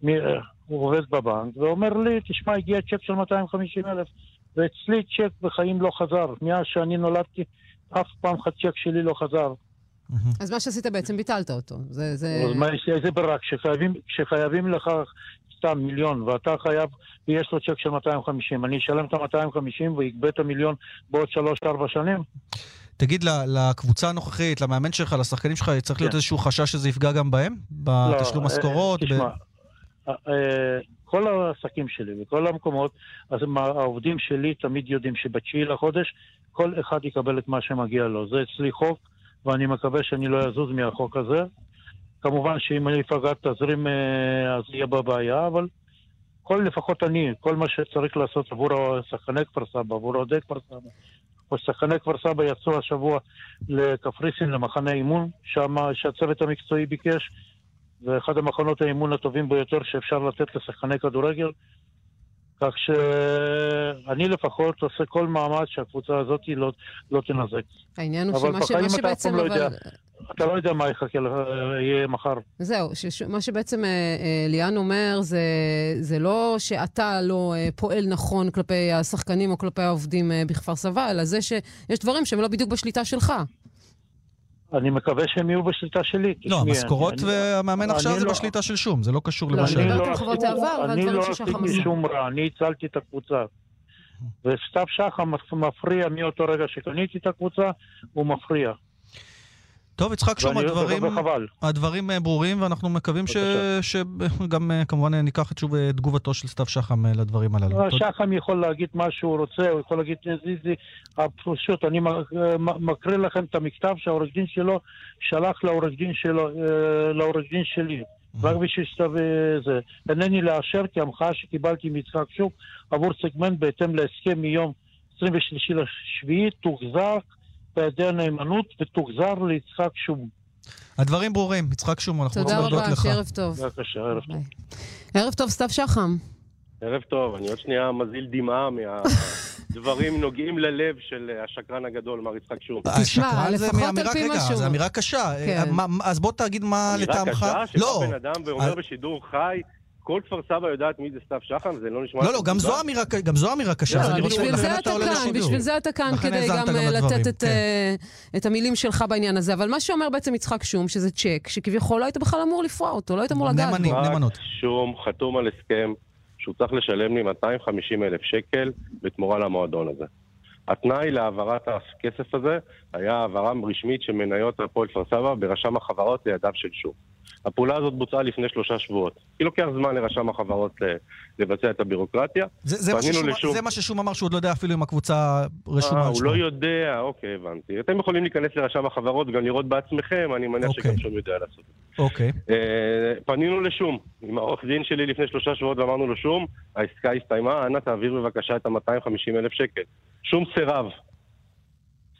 מי, אה, הוא עובד בבנק, ואומר לי, תשמע, הגיע צ'ק של 250 אלף, ואצלי צ'ק בחיים לא חזר. מאז שאני נולדתי, אף פעם אחד צ'ק שלי לא חזר. אז מה שעשית בעצם, ביטלת אותו. זה... זה... אז מה, איזה ברירה? כשחייבים, כשחייבים לך סתם מיליון, ואתה חייב, ויש לו צ'ק של 250, אני אשלם את ה-250 ויגבה את המיליון בעוד 3-4 שנים? תגיד, לקבוצה הנוכחית, למאמן שלך, לשחקנים שלך, צריך להיות כן. איזשהו חשש שזה יפגע גם בהם? בתשלום לא, משכורות? תשמע, אה, אה, כל העסקים שלי וכל המקומות, אז העובדים שלי תמיד יודעים שבתשיעי לחודש כל אחד יקבל את מה שמגיע לו. זה אצלי חוק, ואני מקווה שאני לא אזוז מהחוק הזה. כמובן שאם אני אפגע תזרים אה, אז יהיה בבעיה, אבל כל, לפחות אני, כל מה שצריך לעשות עבור שחקני כפר סבא, עבור אוהדי כפר סבא, שחקני כפר סבא יצאו השבוע לקפריסין, למחנה אימון, שם שהצוות המקצועי ביקש, ואחד המחנות האימון הטובים ביותר שאפשר לתת לשחקני כדורגל. כך שאני לפחות עושה כל מאמץ שהקבוצה הזאת לא, לא תנזק. העניין הוא שמה, שמה שבעצם... לא אבל... יודע, אתה לא יודע מה יחכה יהיה מחר. זהו, שש, מה שבעצם אה, אה, ליאן אומר, זה, זה לא שאתה לא אה, פועל נכון כלפי השחקנים או כלפי העובדים בכפר סבא, אלא זה שיש דברים שהם לא בדיוק בשליטה שלך. אני מקווה שהם יהיו בשליטה שלי. לא, המשכורות והמאמן עכשיו זה לא- בשליטה של שום, זה לא קשור למה ש... לא, אני מדברת על חובות העבר אני לא עשיתי שום רע, אני הצלתי את הקבוצה. וסתיו שחם מפריע מאותו רגע שקניתי את הקבוצה, הוא מפריע. טוב, יצחק שום, הדברים, הדברים אה, ברורים, ואנחנו מקווים ש, שגם אה, כמובן אה, ניקח את שוב תגובתו של סתיו שחם לדברים הללו. שחם יכול להגיד מה שהוא רוצה, הוא יכול להגיד זיזי, פשוט אני מקריא לכם את המכתב שהעורך דין שלו שלח לעורך דין שלו, לעורך דין שלי. רק בשביל שתביא זה. אינני לאשר כי המחאה שקיבלתי מיצחק שוק עבור סגמנט בהתאם להסכם מיום 23 לשביעי תוחזר בהיעדר נאמנות ותוחזר ליצחק שום. הדברים ברורים. יצחק שום, אנחנו רוצים להודות לך. תודה רבה, שערב טוב. בבקשה, ערב טוב. ערב טוב, סתיו שחם. ערב טוב, אני עוד שנייה מזיל דמעה מהדברים נוגעים ללב של השקרן הגדול, מר יצחק שום. תשמע, לפחות על פי משהו. זו אמירה קשה. כן. אז בוא תגיד מה לטעמך... אמירה קשה? שבא בן אדם ואומר בשידור חי... כל כפר סבא יודעת מי זה סתיו שחם, זה לא נשמע... לא, לא, גם זו אמירה, גם זו אמירה קשה. לא, בשביל זה אתה כאן, בשביל זה אתה כאן, כדי גם לתת כן. אה, את המילים שלך בעניין הזה. אבל מה שאומר בעצם יצחק שום, שזה צ'ק, שכביכול לא היית בכלל אמור לפרוע אותו, לא היית אמור לגעת בו. נאמנות. שום חתום על הסכם שהוא צריך לשלם לי 250 אלף שקל בתמורה למועדון הזה. התנאי להעברת הכסף הזה היה העברה רשמית של מניות הפועל כפר סבא ברשם החברות לידיו של שום. הפעולה הזאת בוצעה לפני שלושה שבועות. כי לוקח זמן לרשם החברות לבצע את הבירוקרטיה. זה, זה, מה, ששום, לשום... זה מה ששום אמר שהוא עוד לא יודע אפילו אם הקבוצה רשומה אה. הוא לא יודע, אוקיי, הבנתי. אתם יכולים להיכנס לרשם החברות וגם לראות בעצמכם, אני מניח אוקיי. שגם שום יודע לעשות את זה. אוקיי. אה, פנינו לשום, עם העורך דין שלי לפני שלושה שבועות ואמרנו לו שום, העסקה הסתיימה, אנא תעביר בבקשה את ה-250 אלף שקל. שום סירב.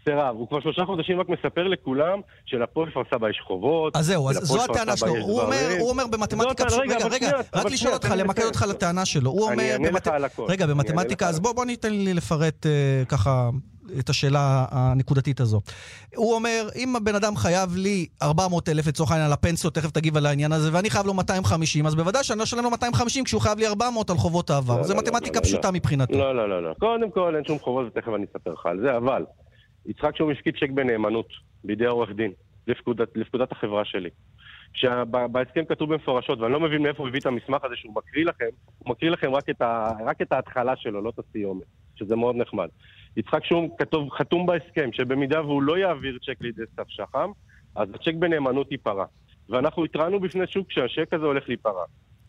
סירב. הוא כבר שלושה חודשים רק מספר לכולם שלפועל כפר סבא יש חובות. אז זהו, אז זו הטענה שלו. הוא אומר, הוא אומר במתמטיקה... רגע, רגע, רק לשאול אותך, למקד אותך לטענה שלו. הוא אומר... אני אענה לך על הכל. רגע, במתמטיקה, אז בוא ניתן לי לפרט אה, ככה את השאלה הנקודתית הזו. הוא אומר, אם הבן אדם חייב לי 400 אלף לצורך העניין על הפנסיות, תכף תגיב על העניין הזה, ואני חייב לו 250, אז בוודאי שאני לא אשלם לו 250 כשהוא חייב לי 400 על חובות העבר. לא, זו לא, מתמטיקה לא, פשוטה לא. מבחינתו. לא, לא, לא, לא. קודם כל אין שום חובות, ותכף אני אספר לך על זה, אבל יצחק שום הפקיד צ'ק בנאמנות בידי העורך דין, לפקודת, לפקודת החברה שלי. שבהסכם כתוב במפורשות, ואני לא מבין מאיפה הוא הביא את המסמך הזה שהוא מקריא לכם, הוא מקריא לכם רק את, ה, רק את ההתחלה שלו, לא את הסיומת, שזה מאוד נחמד. יצחק שום כתוב, חתום בהסכם, שבמידה והוא לא יעביר צ'ק לידי סתיו שחם, אז הצ'ק בנאמנות ייפרע. ואנחנו התרענו בפני שוק שהצ'ק הזה הולך להיפרע.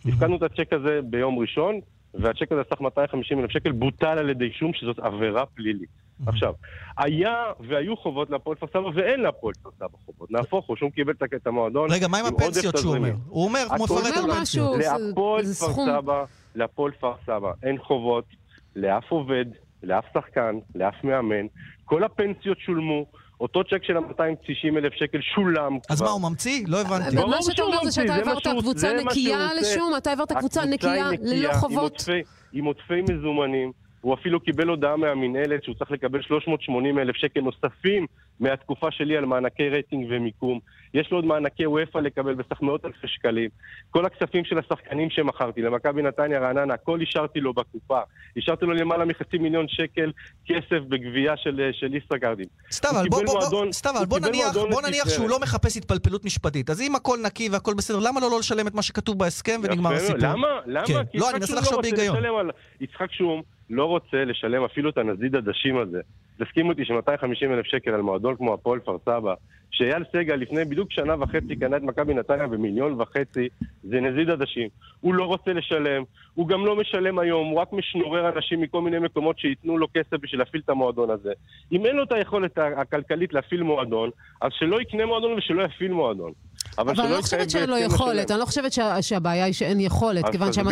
הפקדנו את הצ'ק הזה ביום ראשון, והצ'ק הזה סך 250 אלף שקל בוטל על ידי שום שזאת עבירה פלילית. עכשיו, היה והיו חובות להפועל כפר סבא ואין להפועל כפר סבא חובות. נהפוך הוא, שום קיבל את המועדון. רגע, מה עם הפנסיות שהוא אומר? הוא אומר, הוא מפרט על פנסיות. להפועל כפר סבא, להפועל כפר סבא אין חובות לאף עובד, לאף שחקן, לאף מאמן. כל הפנסיות שולמו. אותו צ'ק של ה-290 אלף שקל שולם אז כבר. מה, הוא ממציא? לא הבנתי. מה שאתה אומר זה שאתה העברת קבוצה נקייה לשום, אתה העברת קבוצה נקייה ללא חובות. עם עודפי מזומנים. הוא אפילו קיבל הודעה מהמינהלת שהוא צריך לקבל 380 אלף שקל נוספים מהתקופה שלי על מענקי רייטינג ומיקום. יש לו עוד מענקי וופא לקבל בסך מאות אלפי שקלים. כל הכספים של השחקנים שמכרתי, למכבי נתניה רעננה, הכל השארתי לו בקופה. השארתי לו למעלה מחצי מיליון שקל כסף בגבייה של, של ישראגרדים. סתם, אבל בוא, בוא, סתם, אבל בוא נניח, בוא נניח שהוא לא מחפש התפלפלות משפטית. אז אם הכל נקי והכל בסדר, למה לא, לא לשלם את מה שכתוב בהסכם ונגמר הסיפור? למה? למה? כן. כי לא, אני מנסה לחשוב בהיגיון. יצחק שום לא רוצה לשלם אפילו את הנזיד עדשים הזה. תסכימו אותי ש-250 אלף שקל על מועדון כמו הפועל כפר סבא, שאייל סגל לפני בדיוק שנה וחצי קנה את מכבי נתניה במיליון וחצי, זה נזיד עדשים. הוא לא רוצה לשלם, הוא גם לא משלם היום, הוא רק משנורר אנשים מכל מיני מקומות שייתנו לו כסף בשביל להפעיל את המועדון הזה. אם אין לו את היכולת הכלכלית להפעיל מועדון, אז שלא יקנה מועדון ושלא יפעיל מועדון. אבל, אבל אני לא חושבת שאין לו יכולת, אני לא חושבת שהבעיה היא שאין יכולת, כיוון שה-250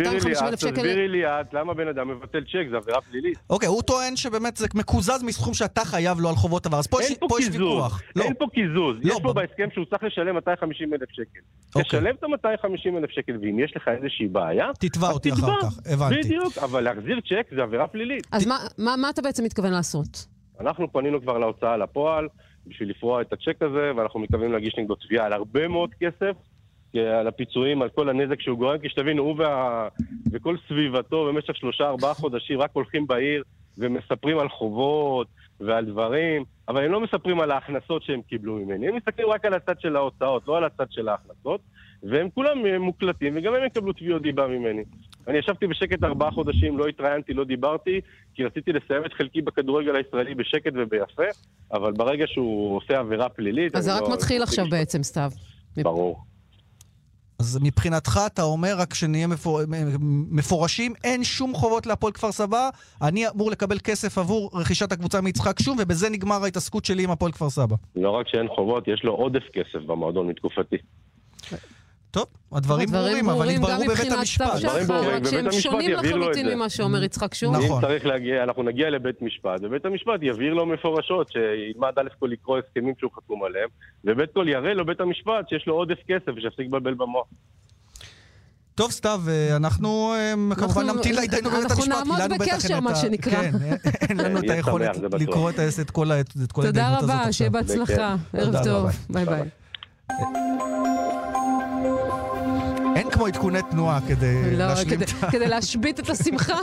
אלף שקל... תסבירי לי את למה בן אדם מבטל צ'ק, זו עבירה פלילית. אוקיי, הוא טוען שבאמת זה מקוזז מסכום שאתה חייב לו על חובות עבר, אז פה יש ויכוח. אין פה קיזוז, לא, יש פה בהסכם שהוא צריך לשלם 250 אלף שקל. אוקיי. תשלם את ה-250 אלף שקל, ואם יש לך איזושהי בעיה, תתבע אותי אחר כך, הבנתי. בדיוק, אבל להחזיר צ'ק זה עבירה פלילית. אז מה אתה בעצם מתכוון לעשות? אנחנו פנינו כבר להוצאה לפועל בשביל לפרוע את הצ'ק הזה, ואנחנו מתכוונים להגיש נגדו תביעה על הרבה מאוד כסף. על הפיצויים, על כל הנזק שהוא גורם, כי שתבינו, הוא וה... וכל סביבתו במשך שלושה ארבעה חודשים רק הולכים בעיר ומספרים על חובות ועל דברים. אבל הם לא מספרים על ההכנסות שהם קיבלו ממני, הם מסתכלים רק על הצד של ההוצאות, לא על הצד של ההכנסות, והם כולם אה, מוקלטים, וגם הם יקבלו תביעות דיבה ממני. אני ישבתי בשקט ארבעה חודשים, לא התראיינתי, לא דיברתי, כי רציתי לסיים את חלקי בכדורגל הישראלי בשקט וביפה, אבל ברגע שהוא עושה עבירה פלילית... אז זה רק לא... מתחיל עכשיו בעצם, סתיו. ברור. אז מבחינתך אתה אומר, רק שנהיה מפור... מפורשים, אין שום חובות להפועל כפר סבא, אני אמור לקבל כסף עבור רכישת הקבוצה מיצחק שום, ובזה נגמר ההתעסקות שלי עם הפועל כפר סבא. לא רק שאין חובות, יש לו עודף כסף במועדון מתקופתי. טוב, הדברים ברורים, אבל התבררו בבית המשפט. הדברים ברורים, רק שהם שונים לחלוטין ממה שאומר יצחק שום. נכון. אם צריך להגיע, אנחנו נגיע לבית משפט, ובית המשפט יבהיר לו מפורשות, שילמד א' כל לקרוא הסכמים שהוא חתום עליהם, וב' כל יראה לו בית המשפט שיש לו עודף כסף ושיפסיק לבלבל במוח. טוב, סתיו, אה, אנחנו אה, כמובן נמתין לעידנו בבית המשפט. אנחנו נעמוד בקשר, מה שנקרא. כן, אין לנו את היכולת לקרוא את כל העדות הזאת תודה רבה, שיהיה בהצלחה. ערב טוב. ביי ביי. אין כמו עדכוני תנועה כדי לא, להשלים את ה... כדי להשבית את השמחה.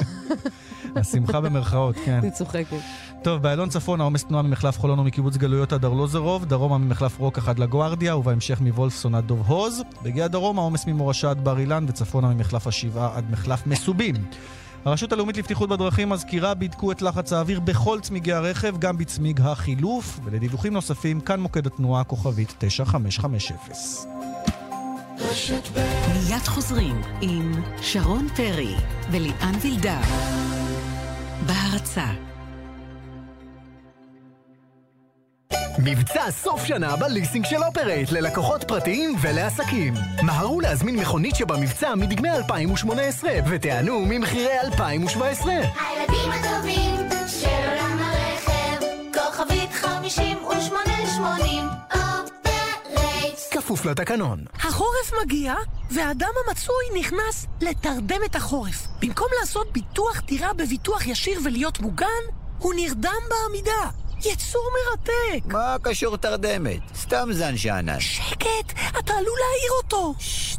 השמחה במרכאות, כן. אני צוחקת. טוב, באיילון צפון העומס תנועה ממחלף חולון ומקיבוץ גלויות עד ארלוזרוב, דרומה ממחלף רוקח עד לגוארדיה, ובהמשך מוולפסון עד דוב הוז. בגיע דרום העומס ממורשה עד בר אילן, וצפונה ממחלף השבעה עד מחלף מסובים. הרשות הלאומית לבטיחות בדרכים מזכירה בידקו את לחץ האוויר בכל צמיגי הרכב, גם בצמיג החילוף, ולדיווחים נוספים, כאן מוקד התנועה כוכבית 9550. מיד חוזרים עם שרון פרי וליאן וילדר. בהרצה מבצע סוף שנה בליסינג של אופרייט ללקוחות פרטיים ולעסקים. מהרו להזמין מכונית שבמבצע מדגמי 2018 ותיענו ממחירי 2017. הילדים הטובים של עולם הרכב, כוכבית 5880, אופרייט. כפוף לתקנון. החורף מגיע, והאדם המצוי נכנס לתרדמת החורף. במקום לעשות ביטוח דירה בביטוח ישיר ולהיות מוגן, הוא נרדם בעמידה. יצור מרתק. מה קשור תרדמת? סתם זן שאנן. שקט, אתה עלול להעיר אותו.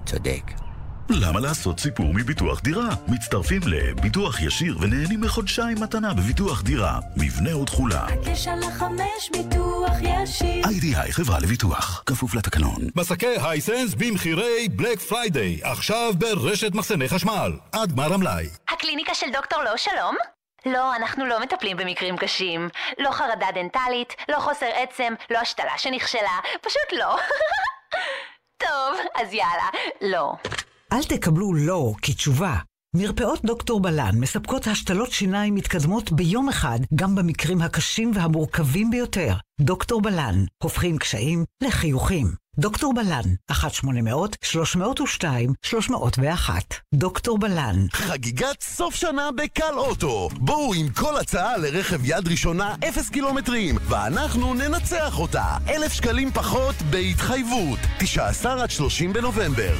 צודק. למה לעשות סיפור מביטוח דירה? מצטרפים לביטוח ישיר ונהנים מחודשיים מתנה בביטוח דירה. מבנה ותכולה. הקש על החמש ביטוח ישיר. IDI חברה לביטוח. כפוף לתקנון. מסכי Hisense במחירי Black Friday, עכשיו ברשת מחסני חשמל. עד גמר המלאי. הקליניקה של דוקטור לא שלום? לא, אנחנו לא מטפלים במקרים קשים. לא חרדה דנטלית, לא חוסר עצם, לא השתלה שנכשלה, פשוט לא. טוב, אז יאללה, לא. אל תקבלו לא כתשובה. מרפאות דוקטור בלן מספקות השתלות שיניים מתקדמות ביום אחד, גם במקרים הקשים והמורכבים ביותר. דוקטור בלן, הופכים קשיים לחיוכים. דוקטור בלן, 1-800-302-301. דוקטור בלן. חגיגת סוף שנה בקל אוטו. בואו עם כל הצעה לרכב יד ראשונה אפס קילומטרים, ואנחנו ננצח אותה. אלף שקלים פחות בהתחייבות. 19 עד 30 בנובמבר.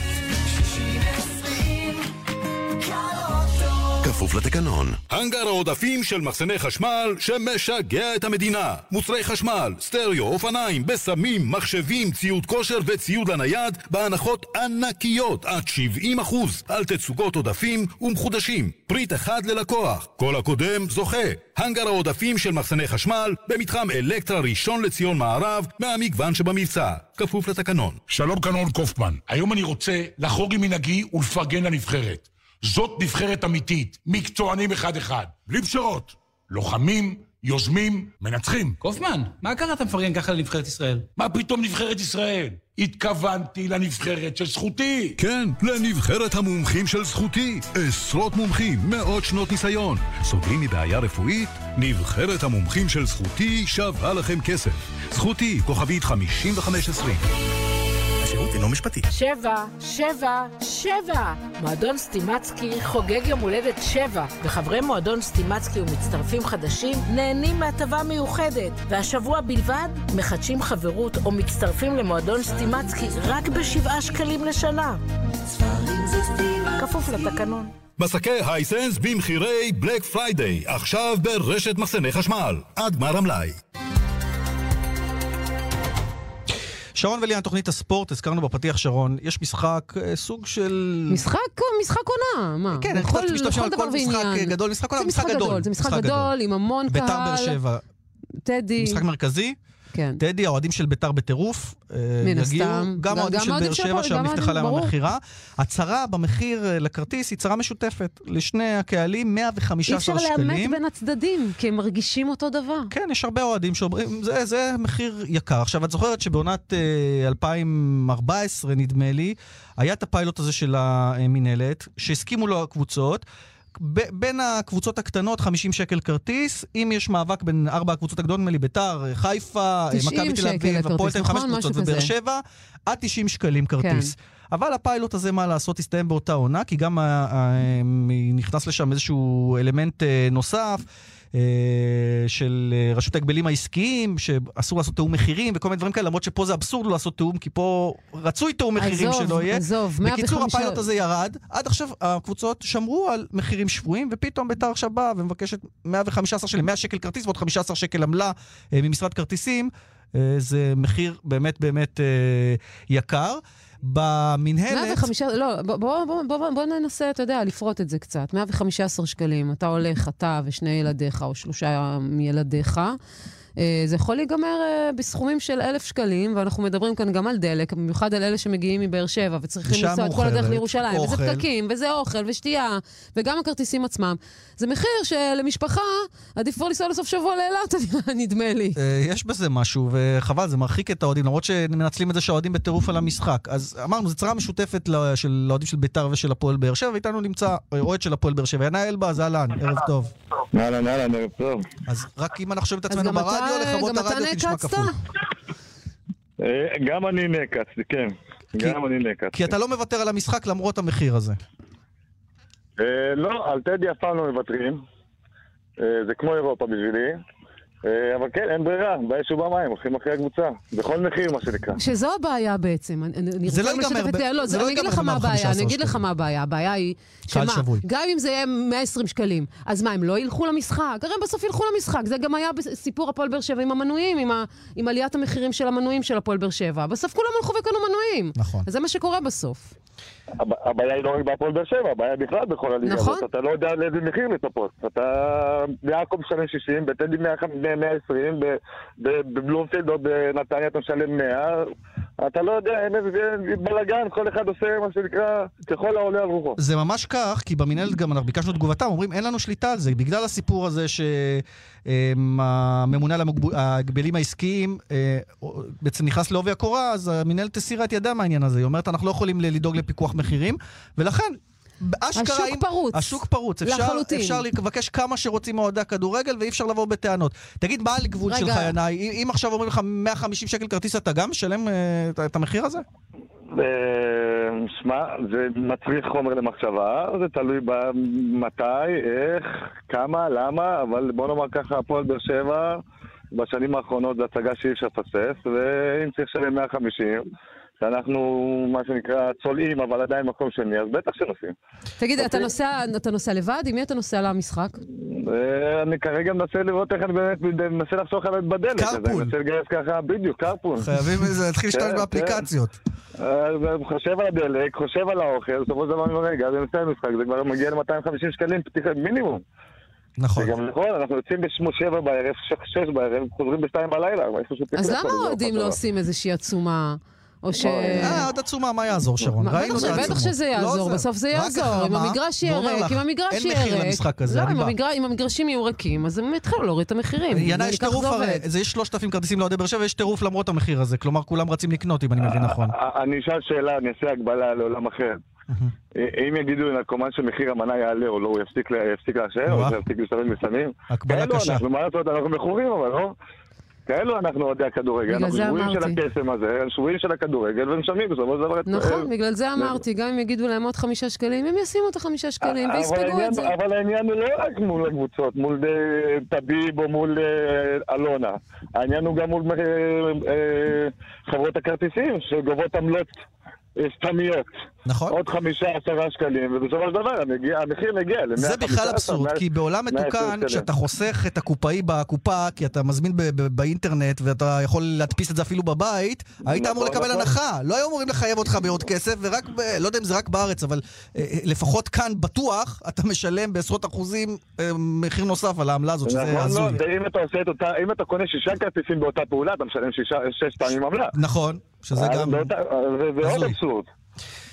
כפוף לתקנון. הנגר העודפים של מחסני חשמל שמשגע את המדינה. מוצרי חשמל, סטריאו, אופניים, בסמים, מחשבים, ציוד כושר וציוד לנייד בהנחות ענקיות עד 70% על תצוגות עודפים ומחודשים. פריט אחד ללקוח. כל הקודם זוכה. הנגר העודפים של מחסני חשמל במתחם אלקטרה ראשון לציון מערב מהמגוון שבמבצע. כפוף לתקנון. שלום קנון קופמן, היום אני רוצה לחרוג עם מנהגי ולפרגן לנבחרת. זאת נבחרת אמיתית, מקצוענים אחד-אחד, בלי פשרות. לוחמים, יוזמים, מנצחים. קופמן, מה קרה אתה מפרגן ככה לנבחרת ישראל? מה פתאום נבחרת ישראל? התכוונתי לנבחרת של זכותי. כן, לנבחרת המומחים של זכותי. עשרות מומחים, מאות שנות ניסיון. סובלים מבעיה רפואית? נבחרת המומחים של זכותי שווה לכם כסף. זכותי, כוכבית 5520. השירות אינו משפטי. שבע, שבע, שבע. מועדון סטימצקי חוגג יום הולדת שבע, וחברי מועדון סטימצקי ומצטרפים חדשים נהנים מהטבה מיוחדת. והשבוע בלבד מחדשים חברות או מצטרפים למועדון סטימצקי רק בשבעה שקלים לשנה. כפוף לתקנון. מסכי Hisense במחירי Black Friday, עכשיו ברשת מחסני חשמל. עד גמר המלאי. שרון וליאן, תוכנית הספורט, הזכרנו בפתיח, שרון, יש משחק, אה, סוג של... משחק, משחק עונה, מה? כן, לכל, אני לכל על כל משחק ועניין. גדול, משחק עונה, זה משחק גדול. זה משחק גדול, עם המון ביתר קהל. באר שבע. טדי. משחק מרכזי. כן. טדי, האוהדים של ביתר בטירוף. אה, מן הסתם. גם גם- האוהדים של באר שבע, שם נפתחה להם. המכירה. הצהרה במחיר אה, לכרטיס היא צהרה משותפת. לשני הקהלים, 115 אי אפשר שקלים. לאמת בין הצדדים, כי הם מרגישים אותו דבר. כן, יש הרבה אוהדים שאומרים, זה, זה מחיר יקר. עכשיו, את זוכרת שבעונת אה, 2014, נדמה לי, היה את הפיילוט הזה של המינהלת, שהסכימו לו הקבוצות. ב- בין הקבוצות הקטנות, 50 שקל כרטיס. אם יש מאבק בין ארבע הקבוצות הגדולות, נדמה לי ביתר, חיפה, אה, 90 מכבי תל אביב, הפועל תל אביב, חמש נכון? קבוצות, ובאר. שבע, עד 90 שקלים כרטיס. אבל הפיילוט הזה, מה לעשות, הסתיים באותה עונה, כי גם ה- ה- נכנס לשם איזשהו אלמנט אה, נוסף. אה, של אה, רשות ההגבלים העסקיים, שאסור לעשות תיאום מחירים וכל מיני דברים כאלה, למרות שפה זה אבסורד לא לעשות תיאום, כי פה רצוי תיאום מחירים עזוב, שלא יהיה. עזוב, בקיצור, 105 הפיילוט הזה ירד, עד עכשיו הקבוצות שמרו על מחירים שפויים, ופתאום ביתר עכשיו באה ומבקשת 115 שקלים, 100 שקל כרטיס ועוד 15 שקל עמלה אה, ממשרד כרטיסים. זה מחיר באמת באמת יקר. במינהלת... 115, לא, בוא, בוא, בוא, בוא, בוא ננסה, אתה יודע, לפרוט את זה קצת. 115 שקלים, אתה הולך, אתה ושני ילדיך, או שלושה מילדיך. אה, זה יכול להיגמר אה, בסכומים של אלף שקלים, ואנחנו מדברים כאן גם על דלק, במיוחד על אלה שמגיעים מבאר שבע וצריכים לנסוע את כל הדרך לירושלים, וזה אוכל. פקקים, וזה אוכל, ושתייה, וגם הכרטיסים עצמם. זה מחיר שלמשפחה עדיף כבר לנסוע לסוף שבוע לאילת, נדמה לי. אה, יש בזה משהו, וחבל, זה מרחיק את האוהדים, למרות שמנצלים את זה שהאוהדים בטירוף על המשחק. אז אמרנו, זו צרה משותפת של האוהדים של ביתר ושל הפועל באר שבע, ואיתנו נמצא אה, אוהד של הפועל באר שבע. ינאי אלבז, אהלן, ערב טוב. אהלן, אהלן, ערב טוב. אז רק אם אנחנו שומעים את עצמנו ברדיו, לכבות אתה הרדיו, כי נשמע נעקצת? כפול. אה, גם אני נעקצתי, כן. גם אני נעקצתי. כי אתה לא מוותר על המשחק למרות המחיר הזה. אה, לא, על טדי אף פעם לא מוותרים. אה, זה כמו אירופה בשבילי. אה, אבל כן, אין ברירה, באש ובמים, הולכים אחרי הקבוצה. בכל מחיר, מה שנקרא. שזו הבעיה בעצם. אני- זה רוצה לא ייגמר ב- לא, זה לא אני אגיד ייגמר לך מה ב- הבעיה, 15 אני אגיד לך. מה הבעיה. הבעיה היא, קהל שמה, שבוי. גם אם זה יהיה 120 שקלים, אז מה, הם לא ילכו למשחק? הרי הם בסוף ילכו למשחק. זה גם היה בסיפור הפועל באר שבע עם המנויים, עם ה- עם עליית המחירים של המנויים של הפועל באר שבע. בסוף כולם הלכו וקנו מנויים. נכון. אז זה מה שקורה בסוף. הב- הבעיה היא לא רק בהפועל באר שבע, הבעיה בכלל בכל הליגה נכון. הזאת. אתה לא יודע לאיזה מחיר לצפות. אתה... ביעקב משלם 60, בטדי 120, ב- ב- בבלומפילד או בנתניה אתה משלם 100. אתה לא יודע, אין איזה בלאגן, כל אחד עושה מה שנקרא ככל העולה על רוחו. זה ממש כך, כי במינהלת גם אנחנו ביקשנו תגובתם, אומרים אין לנו שליטה על זה, בגלל הסיפור הזה שהממונה על המוגב- ההגבלים העסקיים אה, בעצם נכנס לעובי הקורה, אז המינהלת הסירה את ידה מהעניין הזה. היא אומרת, אנחנו לא יכולים לדאוג לפיקוח מחירים, ולכן... אשכרה, השוק אם- פרוץ. השוק פרוץ. אפשר, לחלוטין. אפשר לבקש כמה שרוצים מאוהדי הכדורגל, ואי אפשר לבוא בטענות. תגיד, מה הגבול. שלך, ינאי? אם עכשיו אומרים לך 150 שקל כרטיס, אתה גם משלם אה, את- את המחיר הזה? אה, שמע, זה מצריך חומר למחשבה, זה תלוי במתי, איך, כמה, למה, אבל בוא נאמר ככה, הפועל באר שבע בשנים האחרונות זו הצגה שאי אפשר לפספס, ואם צריך לשלם 150, שאנחנו, מה שנקרא, צולעים, אבל עדיין מקום שני, אז בטח שנוסעים. תגיד, אוקיי. אתה נוסע- אתה נוסע לבד? עם מי אתה נוסע למשחק? אה, אני כרגע מנסה לראות איך אני באמת מנסה לחסוך עליי בדלק. אז אני מנסה לגייס ככה, בדיוק, קרפול. חייבים איזה- להתחיל להשתמש כן, באפליקציות. כן. אה, חושב על הדלק, חושב על האוכל, בסופו של דבר אני אומר, רגע, זה מסיים משחק, זה כבר מגיע ל-250 שקלים פתיחה מינימום. נכון. וגם נכון, אנחנו יוצאים בשבע בערב, ש- שש בערב, חוזרים בשתיים בלילה, אז למה זה לא האוהדים. לא עושים איזושהי עצומה? או ש... אה, עוד עצומה, מה יעזור, שרון? ראינו את העצומות. בטח שזה לא יעזור. בסוף זה יעזור. אם המגרש יהיה ריק, אם המגרש אין יהיה ריק... מחיר למשחק הזה, לא, אני אם בא. המגר- אם המגרשים יהיו ריקים, אז הם יתחילו להוריד את המחירים. ינאי, יש טירוף זה הרי. זה יש 3,000 כרטיסים לאוהדי באר שבע, יש טירוף למרות המחיר הזה. כלומר, כולם רצים לקנות, אם אני מבין נכון. אה, אני אשאל שאלה, אני אעשה הגבלה לעולם אחר. אם יגידו לנרקומן שמחיר המנה יעלה או לא, הוא יפסיק לה- יפסיק לאשר, או יפסיק להשתמש בסמים? הקבלה קשה. אנחנו, מה לעשות, אנחנו מכורים, אבל לא? כאלו אנחנו אוהדי הכדורגל, אנחנו שבויים של. הקסם הזה, שבויים של הכדורגל, ומשלמים בסופו של דבר את... נכון, בגלל זה אמרתי, גם אם יגידו להם עוד חמישה שקלים, הם ישימו את החמישה שקלים ויספגו את זה. אבל העניין הוא לא רק מול הקבוצות, מול אה, טביב או מול אה, אלונה. העניין הוא גם מול אה, חברות הכרטיסים, שגובות עמלות סתמיות. נכון. עוד חמישה, עשרה שקלים, ובסופו של דבר המחיר מגיע ל-115. זה בכלל אבסורד, כי בעולם מתוקן, כשאתה חוסך את הקופאי בקופה, כי אתה מזמין באינטרנט ואתה יכול להדפיס את זה אפילו בבית, היית אמור נכון, לקבל נכון. הנחה. לא היו אמורים לחייב אותך בעוד כסף, ורק, לא יודע אם זה רק בארץ, אבל אה, אה, לפחות כאן בטוח, אתה משלם בעשרות אחוזים אה, מחיר נוסף על העמלה הזאת, שזה נכון, לא, הזוי. אם אתה קונה שישה כרטיסים באותה פעולה, אתה משלם שש פעמים עמלה. נכון, שזה אז גם... אז זה עוד. אבסורד.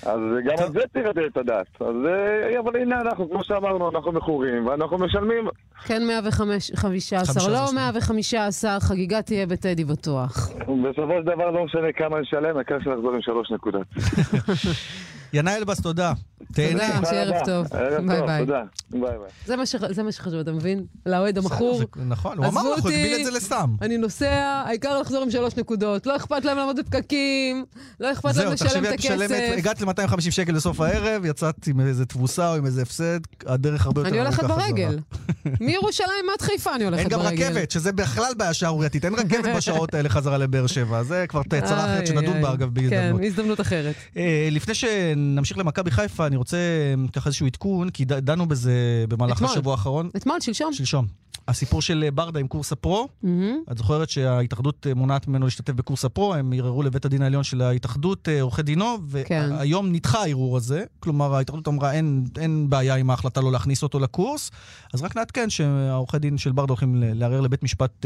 אז גם על זה צריך לתת את הדעת. אז אה, אבל הנה אנחנו, כמו שאמרנו, אנחנו מכורים, ואנחנו משלמים. כן, 115, לא 115, חגיגה תהיה בטדי בטוח. בסופו של דבר לא משנה כמה נשלם, העיקר שנחזור עם שלוש נקודות. ינאי אלבס, תודה. תהנה. תודה, שיהיה ערב טוב. ביי ביי. תודה. ביי ביי. זה מה שחשוב, אתה מבין? לאוהד המכור. נכון, הוא אמר לך, הוא הגביל את זה לסם. אני נוסע, העיקר לחזור עם שלוש נקודות. לא אכפת להם לעמוד בפקקים, לא אכפת להם לשלם את הכסף. הגעת ל-250 שקל בסוף הערב, יצאת עם איזה תבוסה או עם איזה הפסד, הדרך הרבה יותר אני הולכת. ברגל. מירושלים עד חיפה אני הולכת אין ברגל. גם רכבת, שזה בכלל בעיה שערורייתית. אין רכבת בשעות האלה חזרה לבאר שבע. זה כבר צרה אחרת שנדון. בה, אגב, כן, בהזדמנות. בהזדמנות אחרת. אה, לפני שנמשיך למכבי חיפה, אני רוצה אה, ככה איזשהו עדכון, כי דנו בזה במהלך. השבוע האחרון. אתמול, שלשום. שלשום. הסיפור של אה, ברדה עם קורס הפרו, מהמם. את זוכרת שההתאחדות אה, מונעת ממנו להשתתף בקורס הפרו, הם ערערו לבית הדין העליון של ההתאחדות, אה, עורכי דינו, כן. והיום נדחה הערעור הזה. כלומר, ההתאחדות אמרה, אין, אין בעיה עם ההחלטה לא להכניס אותו לקורס. אז רק נעדכן שהעורכי דין של ברדה הולכים לערער לבית משפט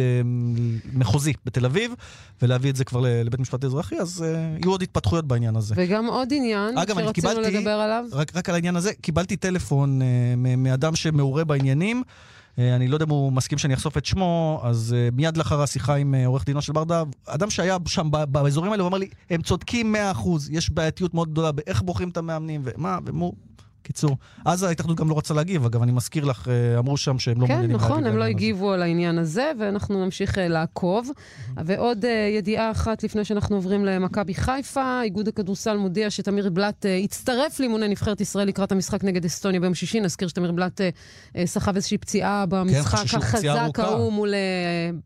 מחוזי בתל אביב, ולהביא את זה כבר לבית משפט אזרחי, אז יהיו עוד התפתחויות בעניין הזה. וגם עוד עניין אגב, שרצינו קיבלתי, לדבר עליו. רק, רק על העניין הזה, קיבלתי טלפון מאדם שמעורה בעניינים. אה, אני לא יודע אם הוא מסכים שאני אחשוף את שמו, אז אה, מיד לאחר השיחה עם אה, עורך דינו של ברדה, אדם שהיה שם באזורים האלה, הוא אמר לי, הם צודקים 100%, יש בעייתיות מאוד גדולה באיך בוחרים את המאמנים, ומה, ומו... קיצור, אז ההתאחדות גם לא רצה להגיב, אגב, אני מזכיר לך, אה, אמרו שם שהם לא כן, מעוניינים נכון, להגיב הם לא לעניין הזה. הגיבו על העניין הזה, ואנחנו נמשיך אה, לעקוב. ועוד אה, ידיעה אחת לפני שאנחנו עוברים למכבי חיפה, איגוד הכדורסל מודיע שתמיר בלאט יצטרף לאימוני נבחרת ישראל לקראת המשחק נגד אסטוניה ביום שישי. נזכיר שתמיר בלאט סחב איזושהי פציעה במשחק חששו פציעה החזק. ההוא מול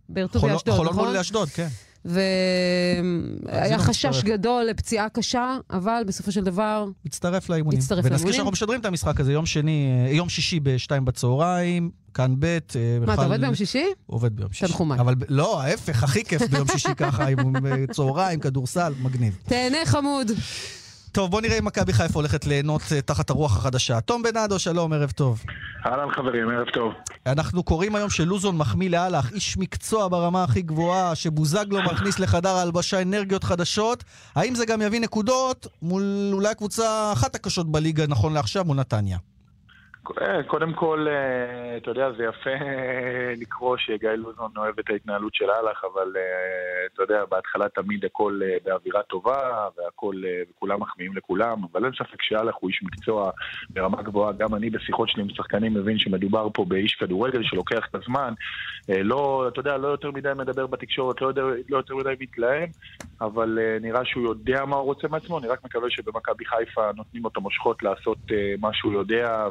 באר טוביה חולון- אשדוד, חולון נכון? מול אשדוד, כן. והיה חשש מצטרף. גדול לפציעה קשה, אבל בסופו של דבר... מצטרף לאימונים. ונזכיר לאימונים. שאנחנו משדרים את המשחק הזה יום שני, אה, יום שישי בשתיים בצהריים, כאן ב'. אה, מה, אתה עובד ביום שישי? עובד ביום שישי. תנחומיי. אבל לא, ההפך, הכי כיף ביום שישי ככה, עם אה, צהריים, כדורסל, מגניב. תהנה חמוד. טוב, בוא נראה אם מכבי חיפה הולכת ליהנות אה, תחת הרוח החדשה. תום בנאדו, שלום, ערב טוב. אהלן חברים, ערב טוב. אנחנו קוראים היום שלוזון מחמיא לאלח, איש מקצוע ברמה הכי גבוהה, שבוזגלו מכניס לחדר ההלבשה אנרגיות חדשות. האם זה גם יביא נקודות מול אולי הקבוצה אחת הקשות בליגה נכון לעכשיו, מול נתניה? אה, קודם כל, אה, אתה יודע, זה יפה אה, לקרוא שגיא לוזון אוהב את ההתנהלות של אהלך, אבל אתה יודע, בהתחלה תמיד הכל באווירה טובה, והכל, וכולם מחמיאים לכולם, אבל אין ספק שאהלך הוא איש מקצוע ברמה גבוהה. גם אני בשיחות שלי עם שחקנים מבין שמדובר פה באיש כדורגל שלוקח את הזמן. לא, אתה יודע, לא יותר מדי מדבר בתקשורת, לא, יודע, לא יותר מדי מתלהם, אבל אה, נראה שהוא יודע מה הוא רוצה מעצמו, אני רק מקווה שבמכבי חיפה נותנים לו את המושכות לעשות מה שהוא יודע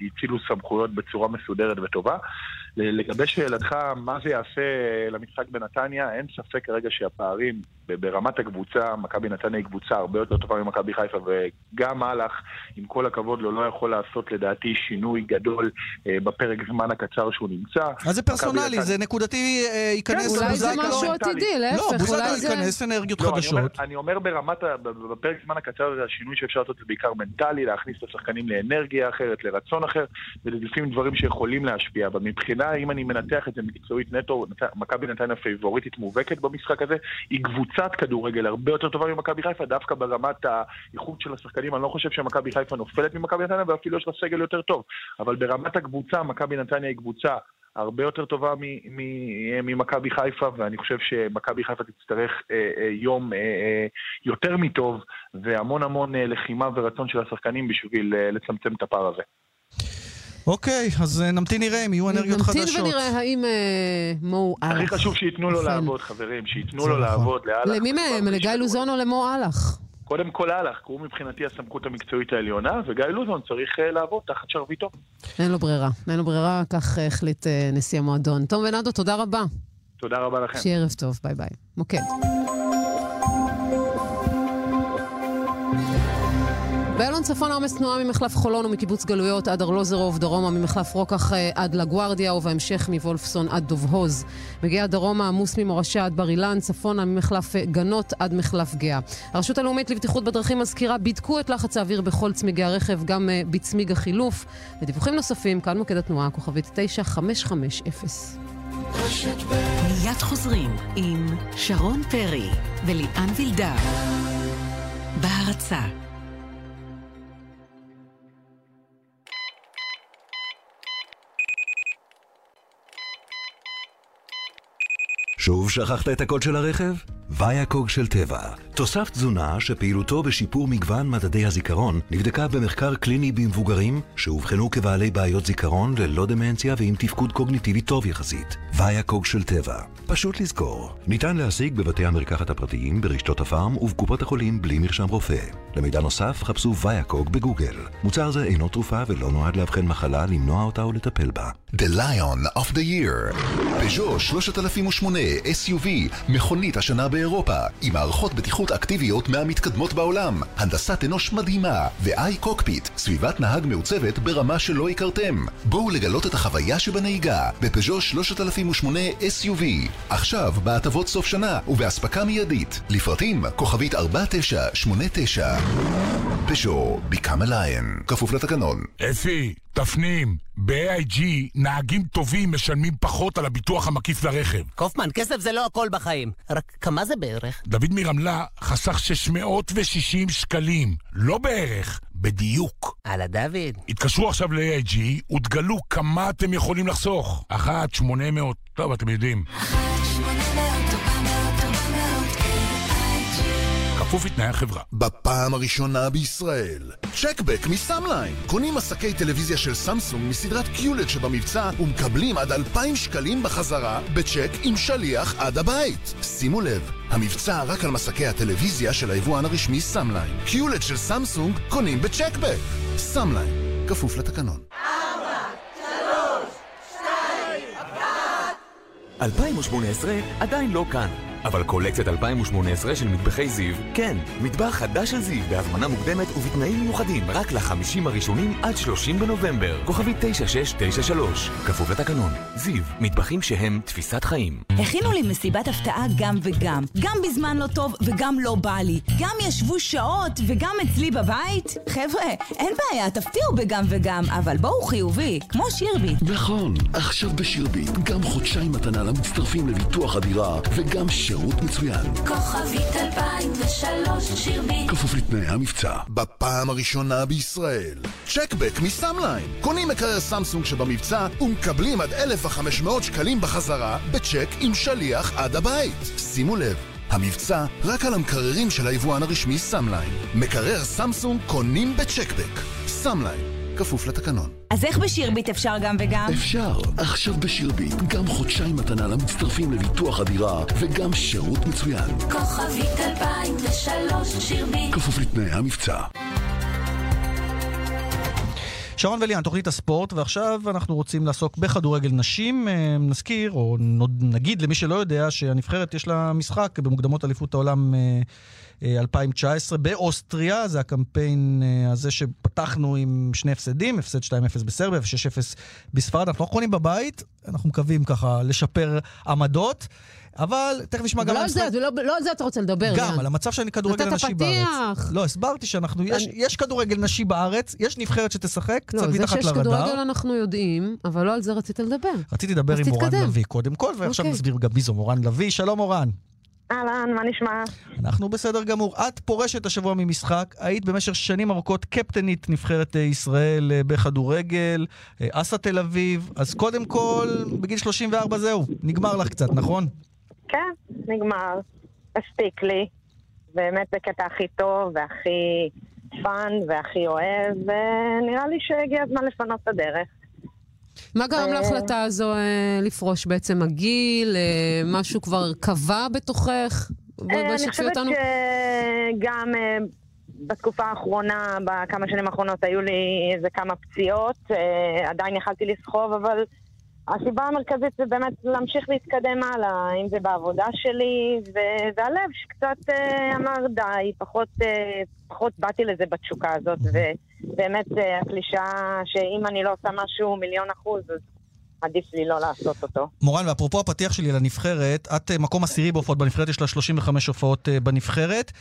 והצילו סמכויות בצורה מסודרת וטובה. לגבי שאלתך, מה זה יעשה למשחק בנתניה, אין ספק כרגע שהפערים ברמת הקבוצה, מכבי נתניה היא קבוצה הרבה יותר טובה ממכבי חיפה, וגם מהלך, עם כל הכבוד לו, לא יכול לעשות לדעתי שינוי גדול אה, בפרק זמן הקצר שהוא נמצא. אז זה פרסונלי, זה נקודתי, אה, ייכנס כן, אולי זה. משהו עתידי, להפך, לא, בוזגלו אולי זה- ייכנס אנרגיות לא, אני אומר, חדשות. אני אומר ברמת, בפרק זמן הקצר הזה, השינוי שאפשר לעשות זה בעיקר מנטלי, להכניס את השחקנים לאנרגיה אחרת, לרצון אחר, ולפעמים דברים שיכולים להשפיע. אבל מבחינה, אם אני מנתח את זה מקצועית נטו, מכבי נתניה פייבוריטית מובהקת במשחק הזה, היא קבוצת כדורגל הרבה יותר טובה ממכבי חיפה, דווקא ברמת האיכות של השחקנים, אני לא חושב שמכבי חיפה נופלת ממכבי נתניה, ואפילו יש לה סגל יותר טוב. אבל ברמת הקבוצה, מכבי נתניה היא קבוצה הרבה יותר טובה מ- ממכבי חיפה, ואני חושב שמכבי חיפה תצטרך אה, אה, יום אה, אה, יותר מטוב, והמון המון אה, לחימה ורצון של השחקנים בשביל אה, לצמצם את הפער הזה. אוקיי, אז אה, נמתין נראה אם יהיו אנרגיות חדשות. נמתין ונראה האם אה, מו הכי אהלך. חשוב שייתנו לו. לעבוד, חברים, שייתנו לו נכון. לעבוד, לאללה. למי מהם? לגיא לוזון או למו אהלך? קודם כל אהלך, כי הוא מבחינתי הסמכות המקצועית העליונה, וגיא לוזון צריך אה, לעבוד תחת שרביטו. אין לו ברירה. אין לו ברירה, כך החליט נשיא המועדון. תום ונדו, תודה רבה. תודה רבה לכם. שיהיה ערב טוב, ביי ביי. מוקד. באלון צפון העומס תנועה ממחלף חולון ומקיבוץ גלויות עד ארלוזרוב, דרומה ממחלף רוקח אה, עד לגוארדיה ובהמשך מוולפסון עד דוב הוז. מגיע דרומה עמוס ממורשה עד בר אילן, צפונה ממחלף אה, גנות עד מחלף גאה. הרשות הלאומית לבטיחות בדרכים מזכירה, בידקו את לחץ האוויר בכל צמיגי הרכב, גם אה, בצמיג החילוף. לדיווחים נוספים, כאן מוקד התנועה, כוכבית 9550. מיד חוזרים עם שרון פרי וליאן וילדר. בהרצה שוב שכחת את הקוד של הרכב? ויאקוג של טבע. תוסף תזונה שפעילותו בשיפור מגוון מדדי הזיכרון נבדקה במחקר קליני במבוגרים שאובחנו כבעלי בעיות זיכרון ללא דמנציה ועם תפקוד קוגניטיבי טוב יחסית. ויאקוג של טבע. פשוט לזכור. ניתן להשיג בבתי המרקחת הפרטיים, ברשתות הפארם ובקופות החולים בלי מרשם רופא. למידע נוסף חפשו ויאקוג בגוגל. מוצר זה אינו תרופה ולא נועד לאבחן מחלה, למנוע אותה או לטפל בה. The Lion of the Year. פז'ו 3008 SUV, מכונית השנה באירופה, עם מערכות בטיחות אקטיביות מהמתקדמות בעולם, הנדסת אנוש מדהימה, ו-i קוקפיט, סביבת נהג מעוצבת ברמה שלא הכרתם. בואו לגלות את החוויה שבנהיגה, בפז'ו 3008 SUV. עכשיו, בהטבות סוף שנה, ובאספקה מיידית. לפרטים, כוכבית 4989. פז'ו, become a lion. כפוף לתקנון. אפי, תפנים, ב-AIG נהגים טובים משלמים פחות על הביטוח המקיף לרכב. קופמן, כסף זה לא הכל בחיים. רק כמה זה בערך? דוד מרמלה חסך 660 שקלים, לא בערך, בדיוק. הלאה דוד. התקשרו עכשיו ל-AIG ותגלו כמה אתם יכולים לחסוך. אחת, 800, טוב, אתם יודעים. כפוף לתנאי החברה. בפעם הראשונה בישראל. check back מסאמליין. קונים מסכי טלוויזיה של סמסונג מסדרת QLED שבמבצע ומקבלים עד 2,000 שקלים בחזרה בצ'ק עם שליח עד הבית. שימו לב, המבצע רק על מסכי הטלוויזיה של היבואן הרשמי סאמליין. QLED של סמסונג קונים ב check back. סאמליין, כפוף לתקנון. 2018 עדיין לא כאן, אבל קולקציית 2018 של מטבחי זיו, כן, מטבח חדש של זיו בהזמנה מוקדמת ובתנאים מיוחדים רק לחמישים הראשונים עד 30 בנובמבר. כוכבית 9693, כפוף לתקנון. זיו, מטבחים שהם תפיסת חיים. הכינו לי מסיבת הפתעה גם וגם. גם בזמן לא טוב וגם לא בא לי. גם ישבו שעות וגם אצלי בבית. חבר'ה, אין בעיה, תפתיעו בגם וגם, אבל בואו חיובי, כמו שירביט. נכון, עכשיו בשירביט גם חודשיים מתנה למצטרפים לביטוח הדירה וגם שירות מצוין. כוכבית 2003 שירביט כפוף לתנאי המבצע. בפעם הראשונה בישראל. check back מסאמליין. קונים מקרר סמסונג שבמבצע ומקבלים עד 1,500 שקלים בחזרה בצ'ק עם שליח עד הבית. שימו לב. המבצע רק על המקררים של היבואן הרשמי סאמליין. מקרר סמסונג קונים ב check back. סאמליין, כפוף לתקנון. אז איך בשירביט אפשר גם וגם? אפשר. עכשיו בשירביט גם חודשיים מתנה למצטרפים לביטוח הדירה וגם שירות מצוין. כוכבית 2003 שירביט כפוף לתנאי המבצע. שרון וליאן, תוכנית הספורט, ועכשיו אנחנו רוצים לעסוק בכדורגל נשים. אה, נזכיר, או נגיד למי שלא יודע, שהנבחרת יש לה משחק במוקדמות אליפות העולם אה, 2019 באוסטריה, זה הקמפיין אה, הזה שפתחנו עם שני הפסדים, הפסד 2-0 בסרביה ו-6-0 בספרד. אנחנו לא קונים בבית, אנחנו מקווים ככה לשפר עמדות. אבל תכף נשמע גם... לא על זה, לא, לא על זה אתה רוצה לדבר. גם, יאן. על המצב של כדורגל נשי בארץ. נתת פתיח. לא, הסברתי שאנחנו, יש, יש כדורגל נשי בארץ, יש נבחרת שתשחק, לא, קצת זה מתחת שיש לרדאר. כדורגל אנחנו יודעים, אבל לא על זה רצית לדבר. רציתי לדבר עם מורן. לביא קודם כל, ועכשיו אוקיי. נסביר גם מי זו מורן לביא. שלום מורן. אהלן, מה נשמע? אנחנו בסדר גמור. את פורשת השבוע ממשחק, היית במשך שנים ארוכות קפטנית נבחרת אה, ישראל אה, בכדורגל, אה, אסה תל אביב, אז קודם כל, בגיל 34 זהו, נגמר לך קצת, נכון? כן, נגמר. הספיק לי. באמת בקטע הכי טוב והכי fun והכי אוהב, ונראה לי שהגיע הזמן לפנות את הדרך. מה גרם אה, להחלטה הזו אה, לפרוש בעצם? הגיל? אה, משהו כבר קבע בתוכך? אני חושבת. שגם בתקופה האחרונה, בכמה שנים האחרונות, היו לי איזה כמה פציעות. עדיין יכלתי לסחוב, אבל הסיבה המרכזית זה באמת להמשיך להתקדם הלאה, אם זה בעבודה שלי, וזה הלב שקצת אה, אמר די, פחות, אה, פחות באתי לזה בתשוקה הזאת, ובאמת אה, הקלישאה שאם אני לא עושה משהו מיליון אחוז, אז עדיף לי לא לעשות אותו. מורן, ואפרופו הפתיח שלי לנבחרת, את אה, מקום עשירי בהופעות בנבחרת, יש לה 35 הופעות אה, בנבחרת.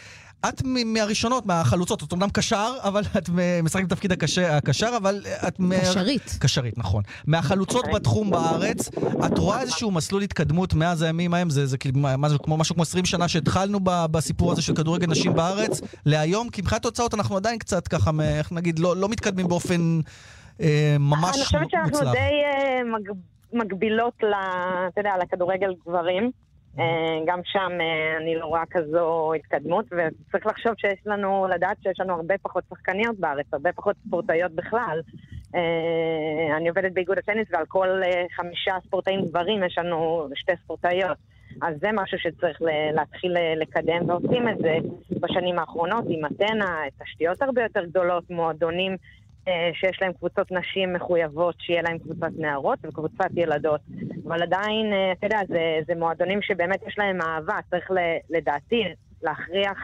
את מהראשונות, מהחלוצות, את אומנם קשר, אבל את משחקת בתפקיד הקשר, אבל את... מה- קשרית. קשרית, נכון. מהחלוצות בתחום בארץ, את רואה איזשהו מסלול התקדמות מאז הימים ההם? זה, זה כאילו כמו, משהו כמו 20 שנה שהתחלנו ב- בסיפור הזה של כדורגל נשים בארץ, להיום, כי מבחינת תוצאות אנחנו עדיין קצת ככה, איך נגיד, לא, לא מתקדמים באופן אה, ממש אני חושבת שאנחנו מוצלח. די אה, מג, מגבילות, ל, אתה יודע, לכדורגל גברים. אה, גם שם אני לא רואה כזו התקדמות, וצריך לחשוב שיש לנו, לדעת שיש לנו הרבה פחות שחקניות בארץ, הרבה פחות ספורטאיות בכלל. אני עובדת באיגוד הטניס, ועל כל חמישה ספורטאים גברים יש לנו שתי ספורטאיות. אז זה משהו שצריך להתחיל לקדם, ועושים את זה בשנים האחרונות עם אתנה, תשתיות הרבה יותר גדולות, מועדונים שיש להם קבוצות נשים מחויבות, שיהיה להם קבוצת נערות וקבוצת ילדות. אבל עדיין, אה, אתה יודע, זה, זה מועדונים שבאמת יש להם אהבה, צריך לדעתי להכריח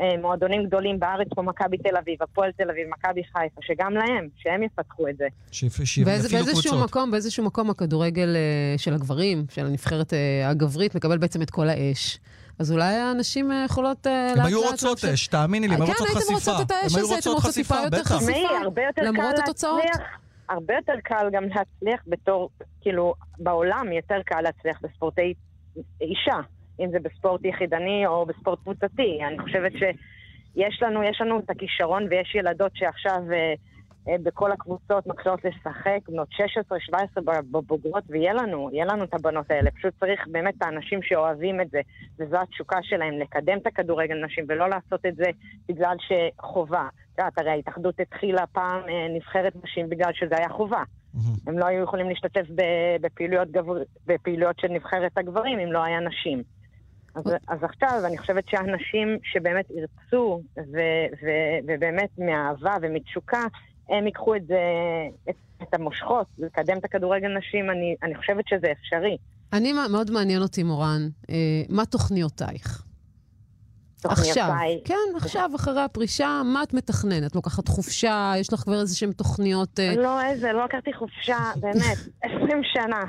אה, מועדונים גדולים בארץ כמו מכבי תל אביב, הפועל תל אביב, מכבי חיפה, שגם להם, שהם יפתחו את זה. באיזשהו קבוצות. מקום, באיזשהו מקום הכדורגל אה, של הגברים, של הנבחרת אה, הגברית, מקבל בעצם את כל האש. אז אולי הנשים אה, יכולות... אה, הן לאט היו לאט רוצות אש, תאמיני לי, הן היו כן, רוצות הייתם חשיפה. רוצות את האש הן היו הזה, הייתם רוצות טיפה חשיפה, יותר בטח. חשיפה. תשמעי, הרבה יותר למרות התוצאות? להצליח, הרבה יותר קל גם להצליח בתור, כאילו, בעולם יותר קל להצליח בספורטאי אישה, אם זה בספורט יחידני או בספורט קבוצתי. אני חושבת שיש לנו, יש לנו את הכישרון ויש ילדות שעכשיו אה, אה, בכל הקבוצות מתחילות לשחק, בנות 16-17 בבוגרות, ויהיה לנו, יהיה לנו את הבנות האלה. פשוט צריך באמת את האנשים שאוהבים את זה, וזו התשוקה שלהם, לקדם את הכדורגל נשים ולא לעשות את זה בגלל שחובה. את יודעת, הרי ההתאחדות התחילה פעם אה, נבחרת נשים בגלל שזה היה חובה. הם לא היו יכולים להשתתף בפעילויות, גבר... בפעילויות של נבחרת הגברים אם לא היה נשים. אז, אז עכשיו אני חושבת שהנשים שבאמת ירצו ו- ו- ובאמת מאהבה ומתשוקה, הם ייקחו את זה, את, את המושכות, לקדם את הכדורגל נשים, אני, אני חושבת שזה אפשרי. אני, מאוד מעניין אותי, מורן, אה, מה תוכניותייך? עכשיו, תוכניותיי. כן, עכשיו, אחרי הפרישה, מה את מתכננת? לוקחת חופשה? יש לך כבר איזשהן תוכניות... אה, לא, איזה, לא לקחתי חופשה, באמת, 20 שנה.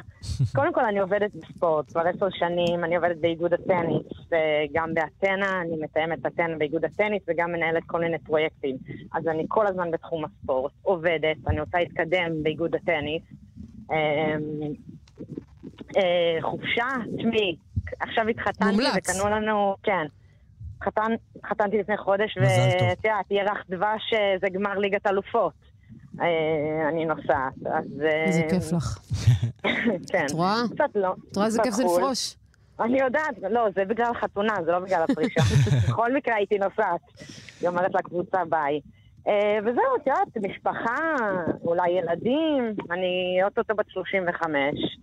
קודם כל, אני עובדת בספורט, כבר עשר שנים, אני עובדת באיגוד הטניס, וגם באתנה, אני מתאמת אתנה באיגוד הטניס, וגם מנהלת כל מיני פרויקטים. אז אני כל הזמן בתחום הספורט, עובדת, אני רוצה להתקדם באיגוד הטניס. אמ, אה, חופשה, תשמעי, עכשיו התחתנתי. וקנו לנו, כן. התחתן, התחתנתי לפני חודש. ואת יודעת, ירח דבש אה, זה גמר ליגת אלופות. אה, אני נוסעת, אז... אה, איזה כיף לך. כן. את רואה? קצת לא. את רואה איזה כיף זה חו"ל. לפרוש? אני יודעת, לא, זה בגלל החתונה, זה לא בגלל הפרישה. בכל מקרה הייתי נוסעת. היא אומרת לקבוצה ביי. וזהו, את יודעת, משפחה, אולי ילדים, אני אוטוטו בת 35.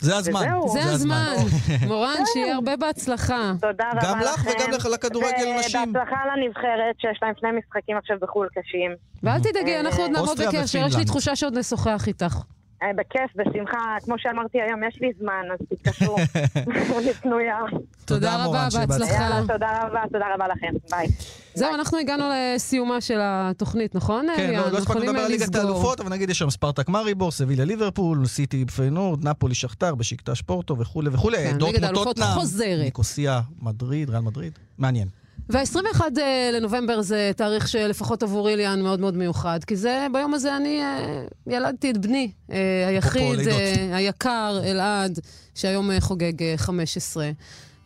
זה הזמן. וזהו. זה הזמן. מורן, שיהיה הרבה בהצלחה. תודה רבה גם לכם. לך וגם לך- לכדורגל נשים. ובהצלחה לנבחרת, שיש להם שני משחקים עכשיו בחו"ל קשים. ואל תדאגי, אנחנו עוד נעמוד בקשר, יש לי. תחושה שעוד נשוחח איתך. אה, בכיף, בשמחה. כמו שאמרתי היום, יש לי זמן, אז תתקשרו. אני פנויה. תודה רבה, בהצלחה. יאללה, תודה רבה, תודה רבה לכם. ביי. זהו, אנחנו הגענו לסיומה של התוכנית, נכון, כן, אליאן? לא, לא הספקנו לדבר אה, על ליגת לסגור. האלופות, אבל נגיד יש שם ספרטק מריבור, סביליה ליברפול, סיטי פיינורד, נפולי שכתר, בשיקטש פורטו וכולי וכולי. כן, ליגת האלופות חוזרת. ניקוסיה, מדריד, ריאל מדריד. מעניין. וה-21 לנובמבר זה תאריך שלפחות עבור איליאן מאוד מאוד מיוחד, כי זה, ביום הזה אני אה, ילדתי את בני אה, היחיד. אה, היקר, אלעד, שהיום אה, חוגג אה, 15,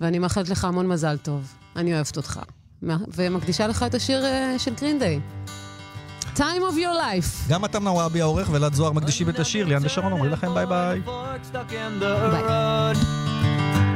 ואני מאחלת לך המון מזל טוב. אני אוהבת אותך. מה- ומקדישה לך את השיר אה, של גרינדיי. Time of your life. גם אתה נוואבי העורך ואלעד זוהר מקדישים את השיר, ליאן ושרון אומרים לכם ביי ביי.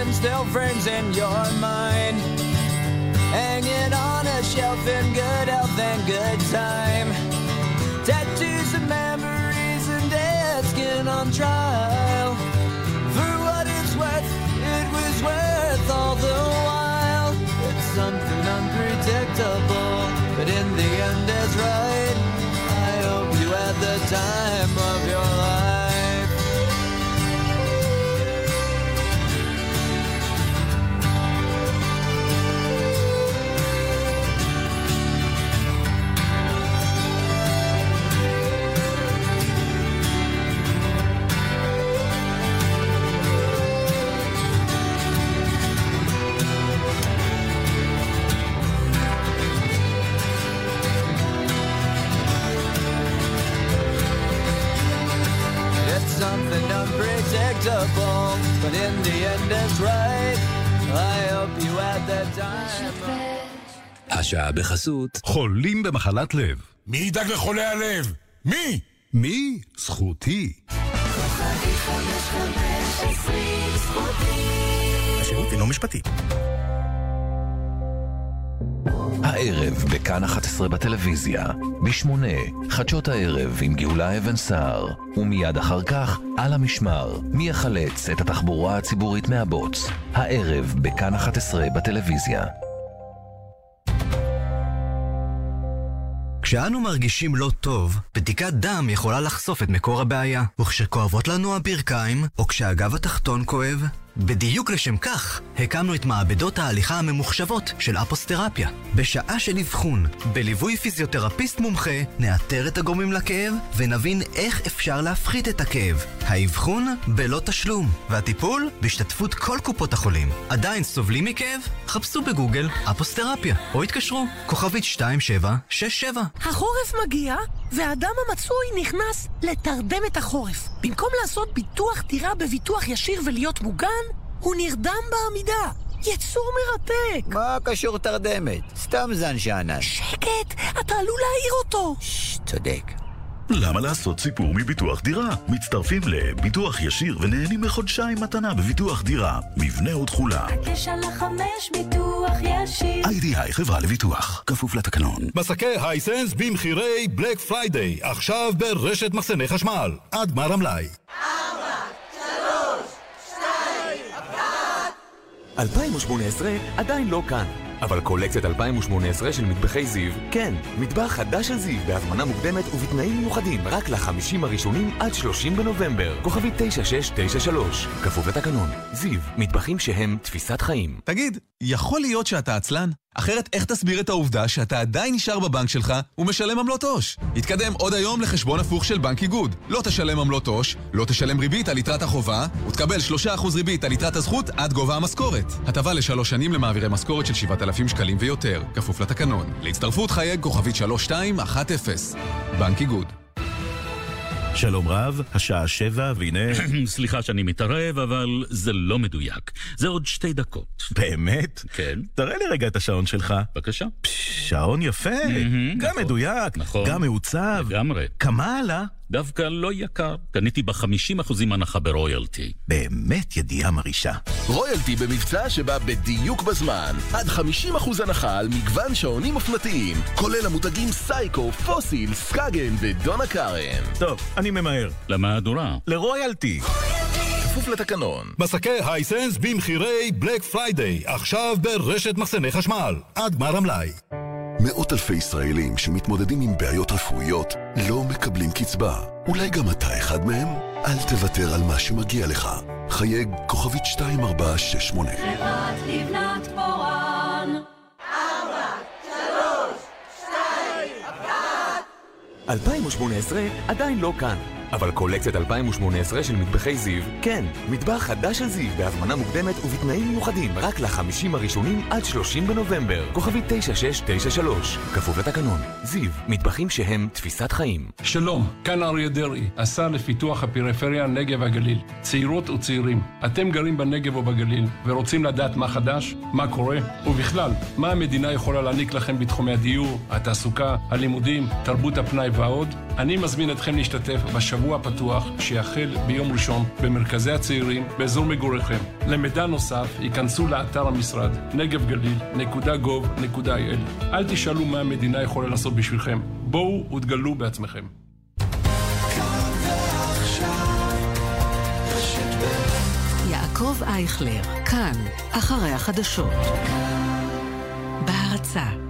In still frames in your mind. Hang it on a shelf in good health and good time. Tattoos of memories and dead skin on trial. Unpredictable, but in the end it's right. I hope you had the time. השעה בחסות חולים במחלת לב. מי ידאג לחולי הלב? מי? מי? זכותי. השירות אינו משפטי. הערב בכאן 11 בטלוויזיה, ב-8, חדשות הערב עם גאולה אבן סער, ומיד אחר כך, על המשמר, מי יחלץ את התחבורה הציבורית מהבוץ. הערב בכאן 11 בטלוויזיה. כשאנו מרגישים לא טוב, בדיקת דם יכולה לחשוף את מקור הבעיה. וכשכואבות לנו הברכיים, או כשהגב התחתון כואב, בדיוק לשם כך, הקמנו את מעבדות ההליכה הממוחשבות של אפוסטרפיה. בשעה של אבחון, בליווי פיזיותרפיסט מומחה, נאתר את הגורמים לכאב ונבין איך אפשר להפחית את הכאב. האבחון בלא תשלום, והטיפול בהשתתפות כל קופות החולים. עדיין סובלים מכאב? חפשו בגוגל אפוסטרפיה, או התקשרו, כוכבית 2767. החורף מגיע, והאדם המצוי נכנס לתרדם את החורף. במקום לעשות ביטוח דירה בביטוח ישיר ולהיות מוגן, הוא נרדם בעמידה. יצור מרתק. מה קשור תרדמת? סתם זן שאנן. שקט, אתה עלול להעיר אותו. צודק. למה לעשות סיפור מביטוח דירה? מצטרפים לביטוח ישיר ונהנים מחודשיים מתנה בביטוח דירה. מבנה ותכולה. הקש על החמש ביטוח ישיר. IDI חברה לביטוח. כפוף לתקנון. מסכי Hisense במחירי Black Friday, עכשיו ברשת מחסני חשמל. עד גמר המלאי. 2018 עדיין לא כאן. אבל קולקציית 2018 של מטבחי זיו, כן, מטבח חדש של זיו בהזמנה מוקדמת ובתנאים מיוחדים רק לחמישים הראשונים עד 30 בנובמבר. כוכבי 9693, כפוף לתקנון. זיו, מטבחים שהם תפיסת חיים. תגיד, יכול להיות שאתה עצלן? אחרת איך תסביר את העובדה שאתה עדיין נשאר בבנק שלך ומשלם עמלות עו"ש? התקדם עוד היום לחשבון הפוך של בנק איגוד. לא תשלם עמלות עו"ש, לא תשלם ריבית על יתרת החובה, ותקבל 3% ריבית על יתרת הזכות עד גובה המשכורת. הטבה לשלוש שנים למעבירי משכורת של 7,000 שקלים ויותר, כפוף לתקנון. להצטרפות חייג כוכבית 3210. בנק איגוד. שלום רב, השעה שבע, והנה... סליחה שאני מתערב, אבל זה לא מדויק. זה עוד שתי דקות. באמת? כן. תראה לי רגע את השעון שלך. בבקשה. שעון יפה, גם נכון, מדויק, נכון. גם מעוצב. לגמרי. כמה עלה? דווקא לא יקר. קניתי ב-50% הנחה ברויאלטי. באמת ידיעה מרעישה. רויאלטי במבצע שבא בדיוק בזמן. עד 50% הנחה על מגוון שעונים אופנתיים, כולל המותגים סייקו, פוסיל, סקאגן ודונה קארן. טוב, אני ממהר. למהדורה. לרויאלטי. כפוף לתקנון. מסכי Hisense במחירי Black Friday, עכשיו ברשת מחסני חשמל. עד גמר המלאי. מאות אלפי ישראלים שמתמודדים עם בעיות רפואיות לא מקבלים קצבה. אולי גם אתה אחד מהם? אל תוותר על מה שמגיע לך. חייג כוכבית 2468. חברת לבנת פורן. ארבע, שלוש, שתיים, 2018 עדיין לא כאן. אבל קולקציית 2018 של מטבחי זיו, כן, מטבח חדש של זיו בהזמנה מוקדמת ובתנאים מיוחדים רק לחמישים הראשונים עד 30 בנובמבר. כוכבי 9693, כפוף לתקנון. זיו, מטבחים שהם תפיסת חיים. שלום, כאן אריה דרעי, השר לפיתוח הפריפריה, הנגב והגליל. צעירות וצעירים, אתם גרים בנגב או בגליל ורוצים לדעת מה חדש, מה קורה, ובכלל, מה המדינה יכולה להעניק לכם בתחומי הדיור, התעסוקה, הלימודים, תרבות הפנאי ועוד? אני מזמין אתכם להשתתף בשבוע הפתוח שיחל ביום ראשון במרכזי הצעירים באזור מגוריכם. למידע נוסף, ייכנסו לאתר המשרד נגבגליל.gov.il. אל תשאלו מה המדינה יכולה לעשות בשבילכם. בואו ותגלו בעצמכם. יעקב אייכלר, כאן, אחרי החדשות. בהרצה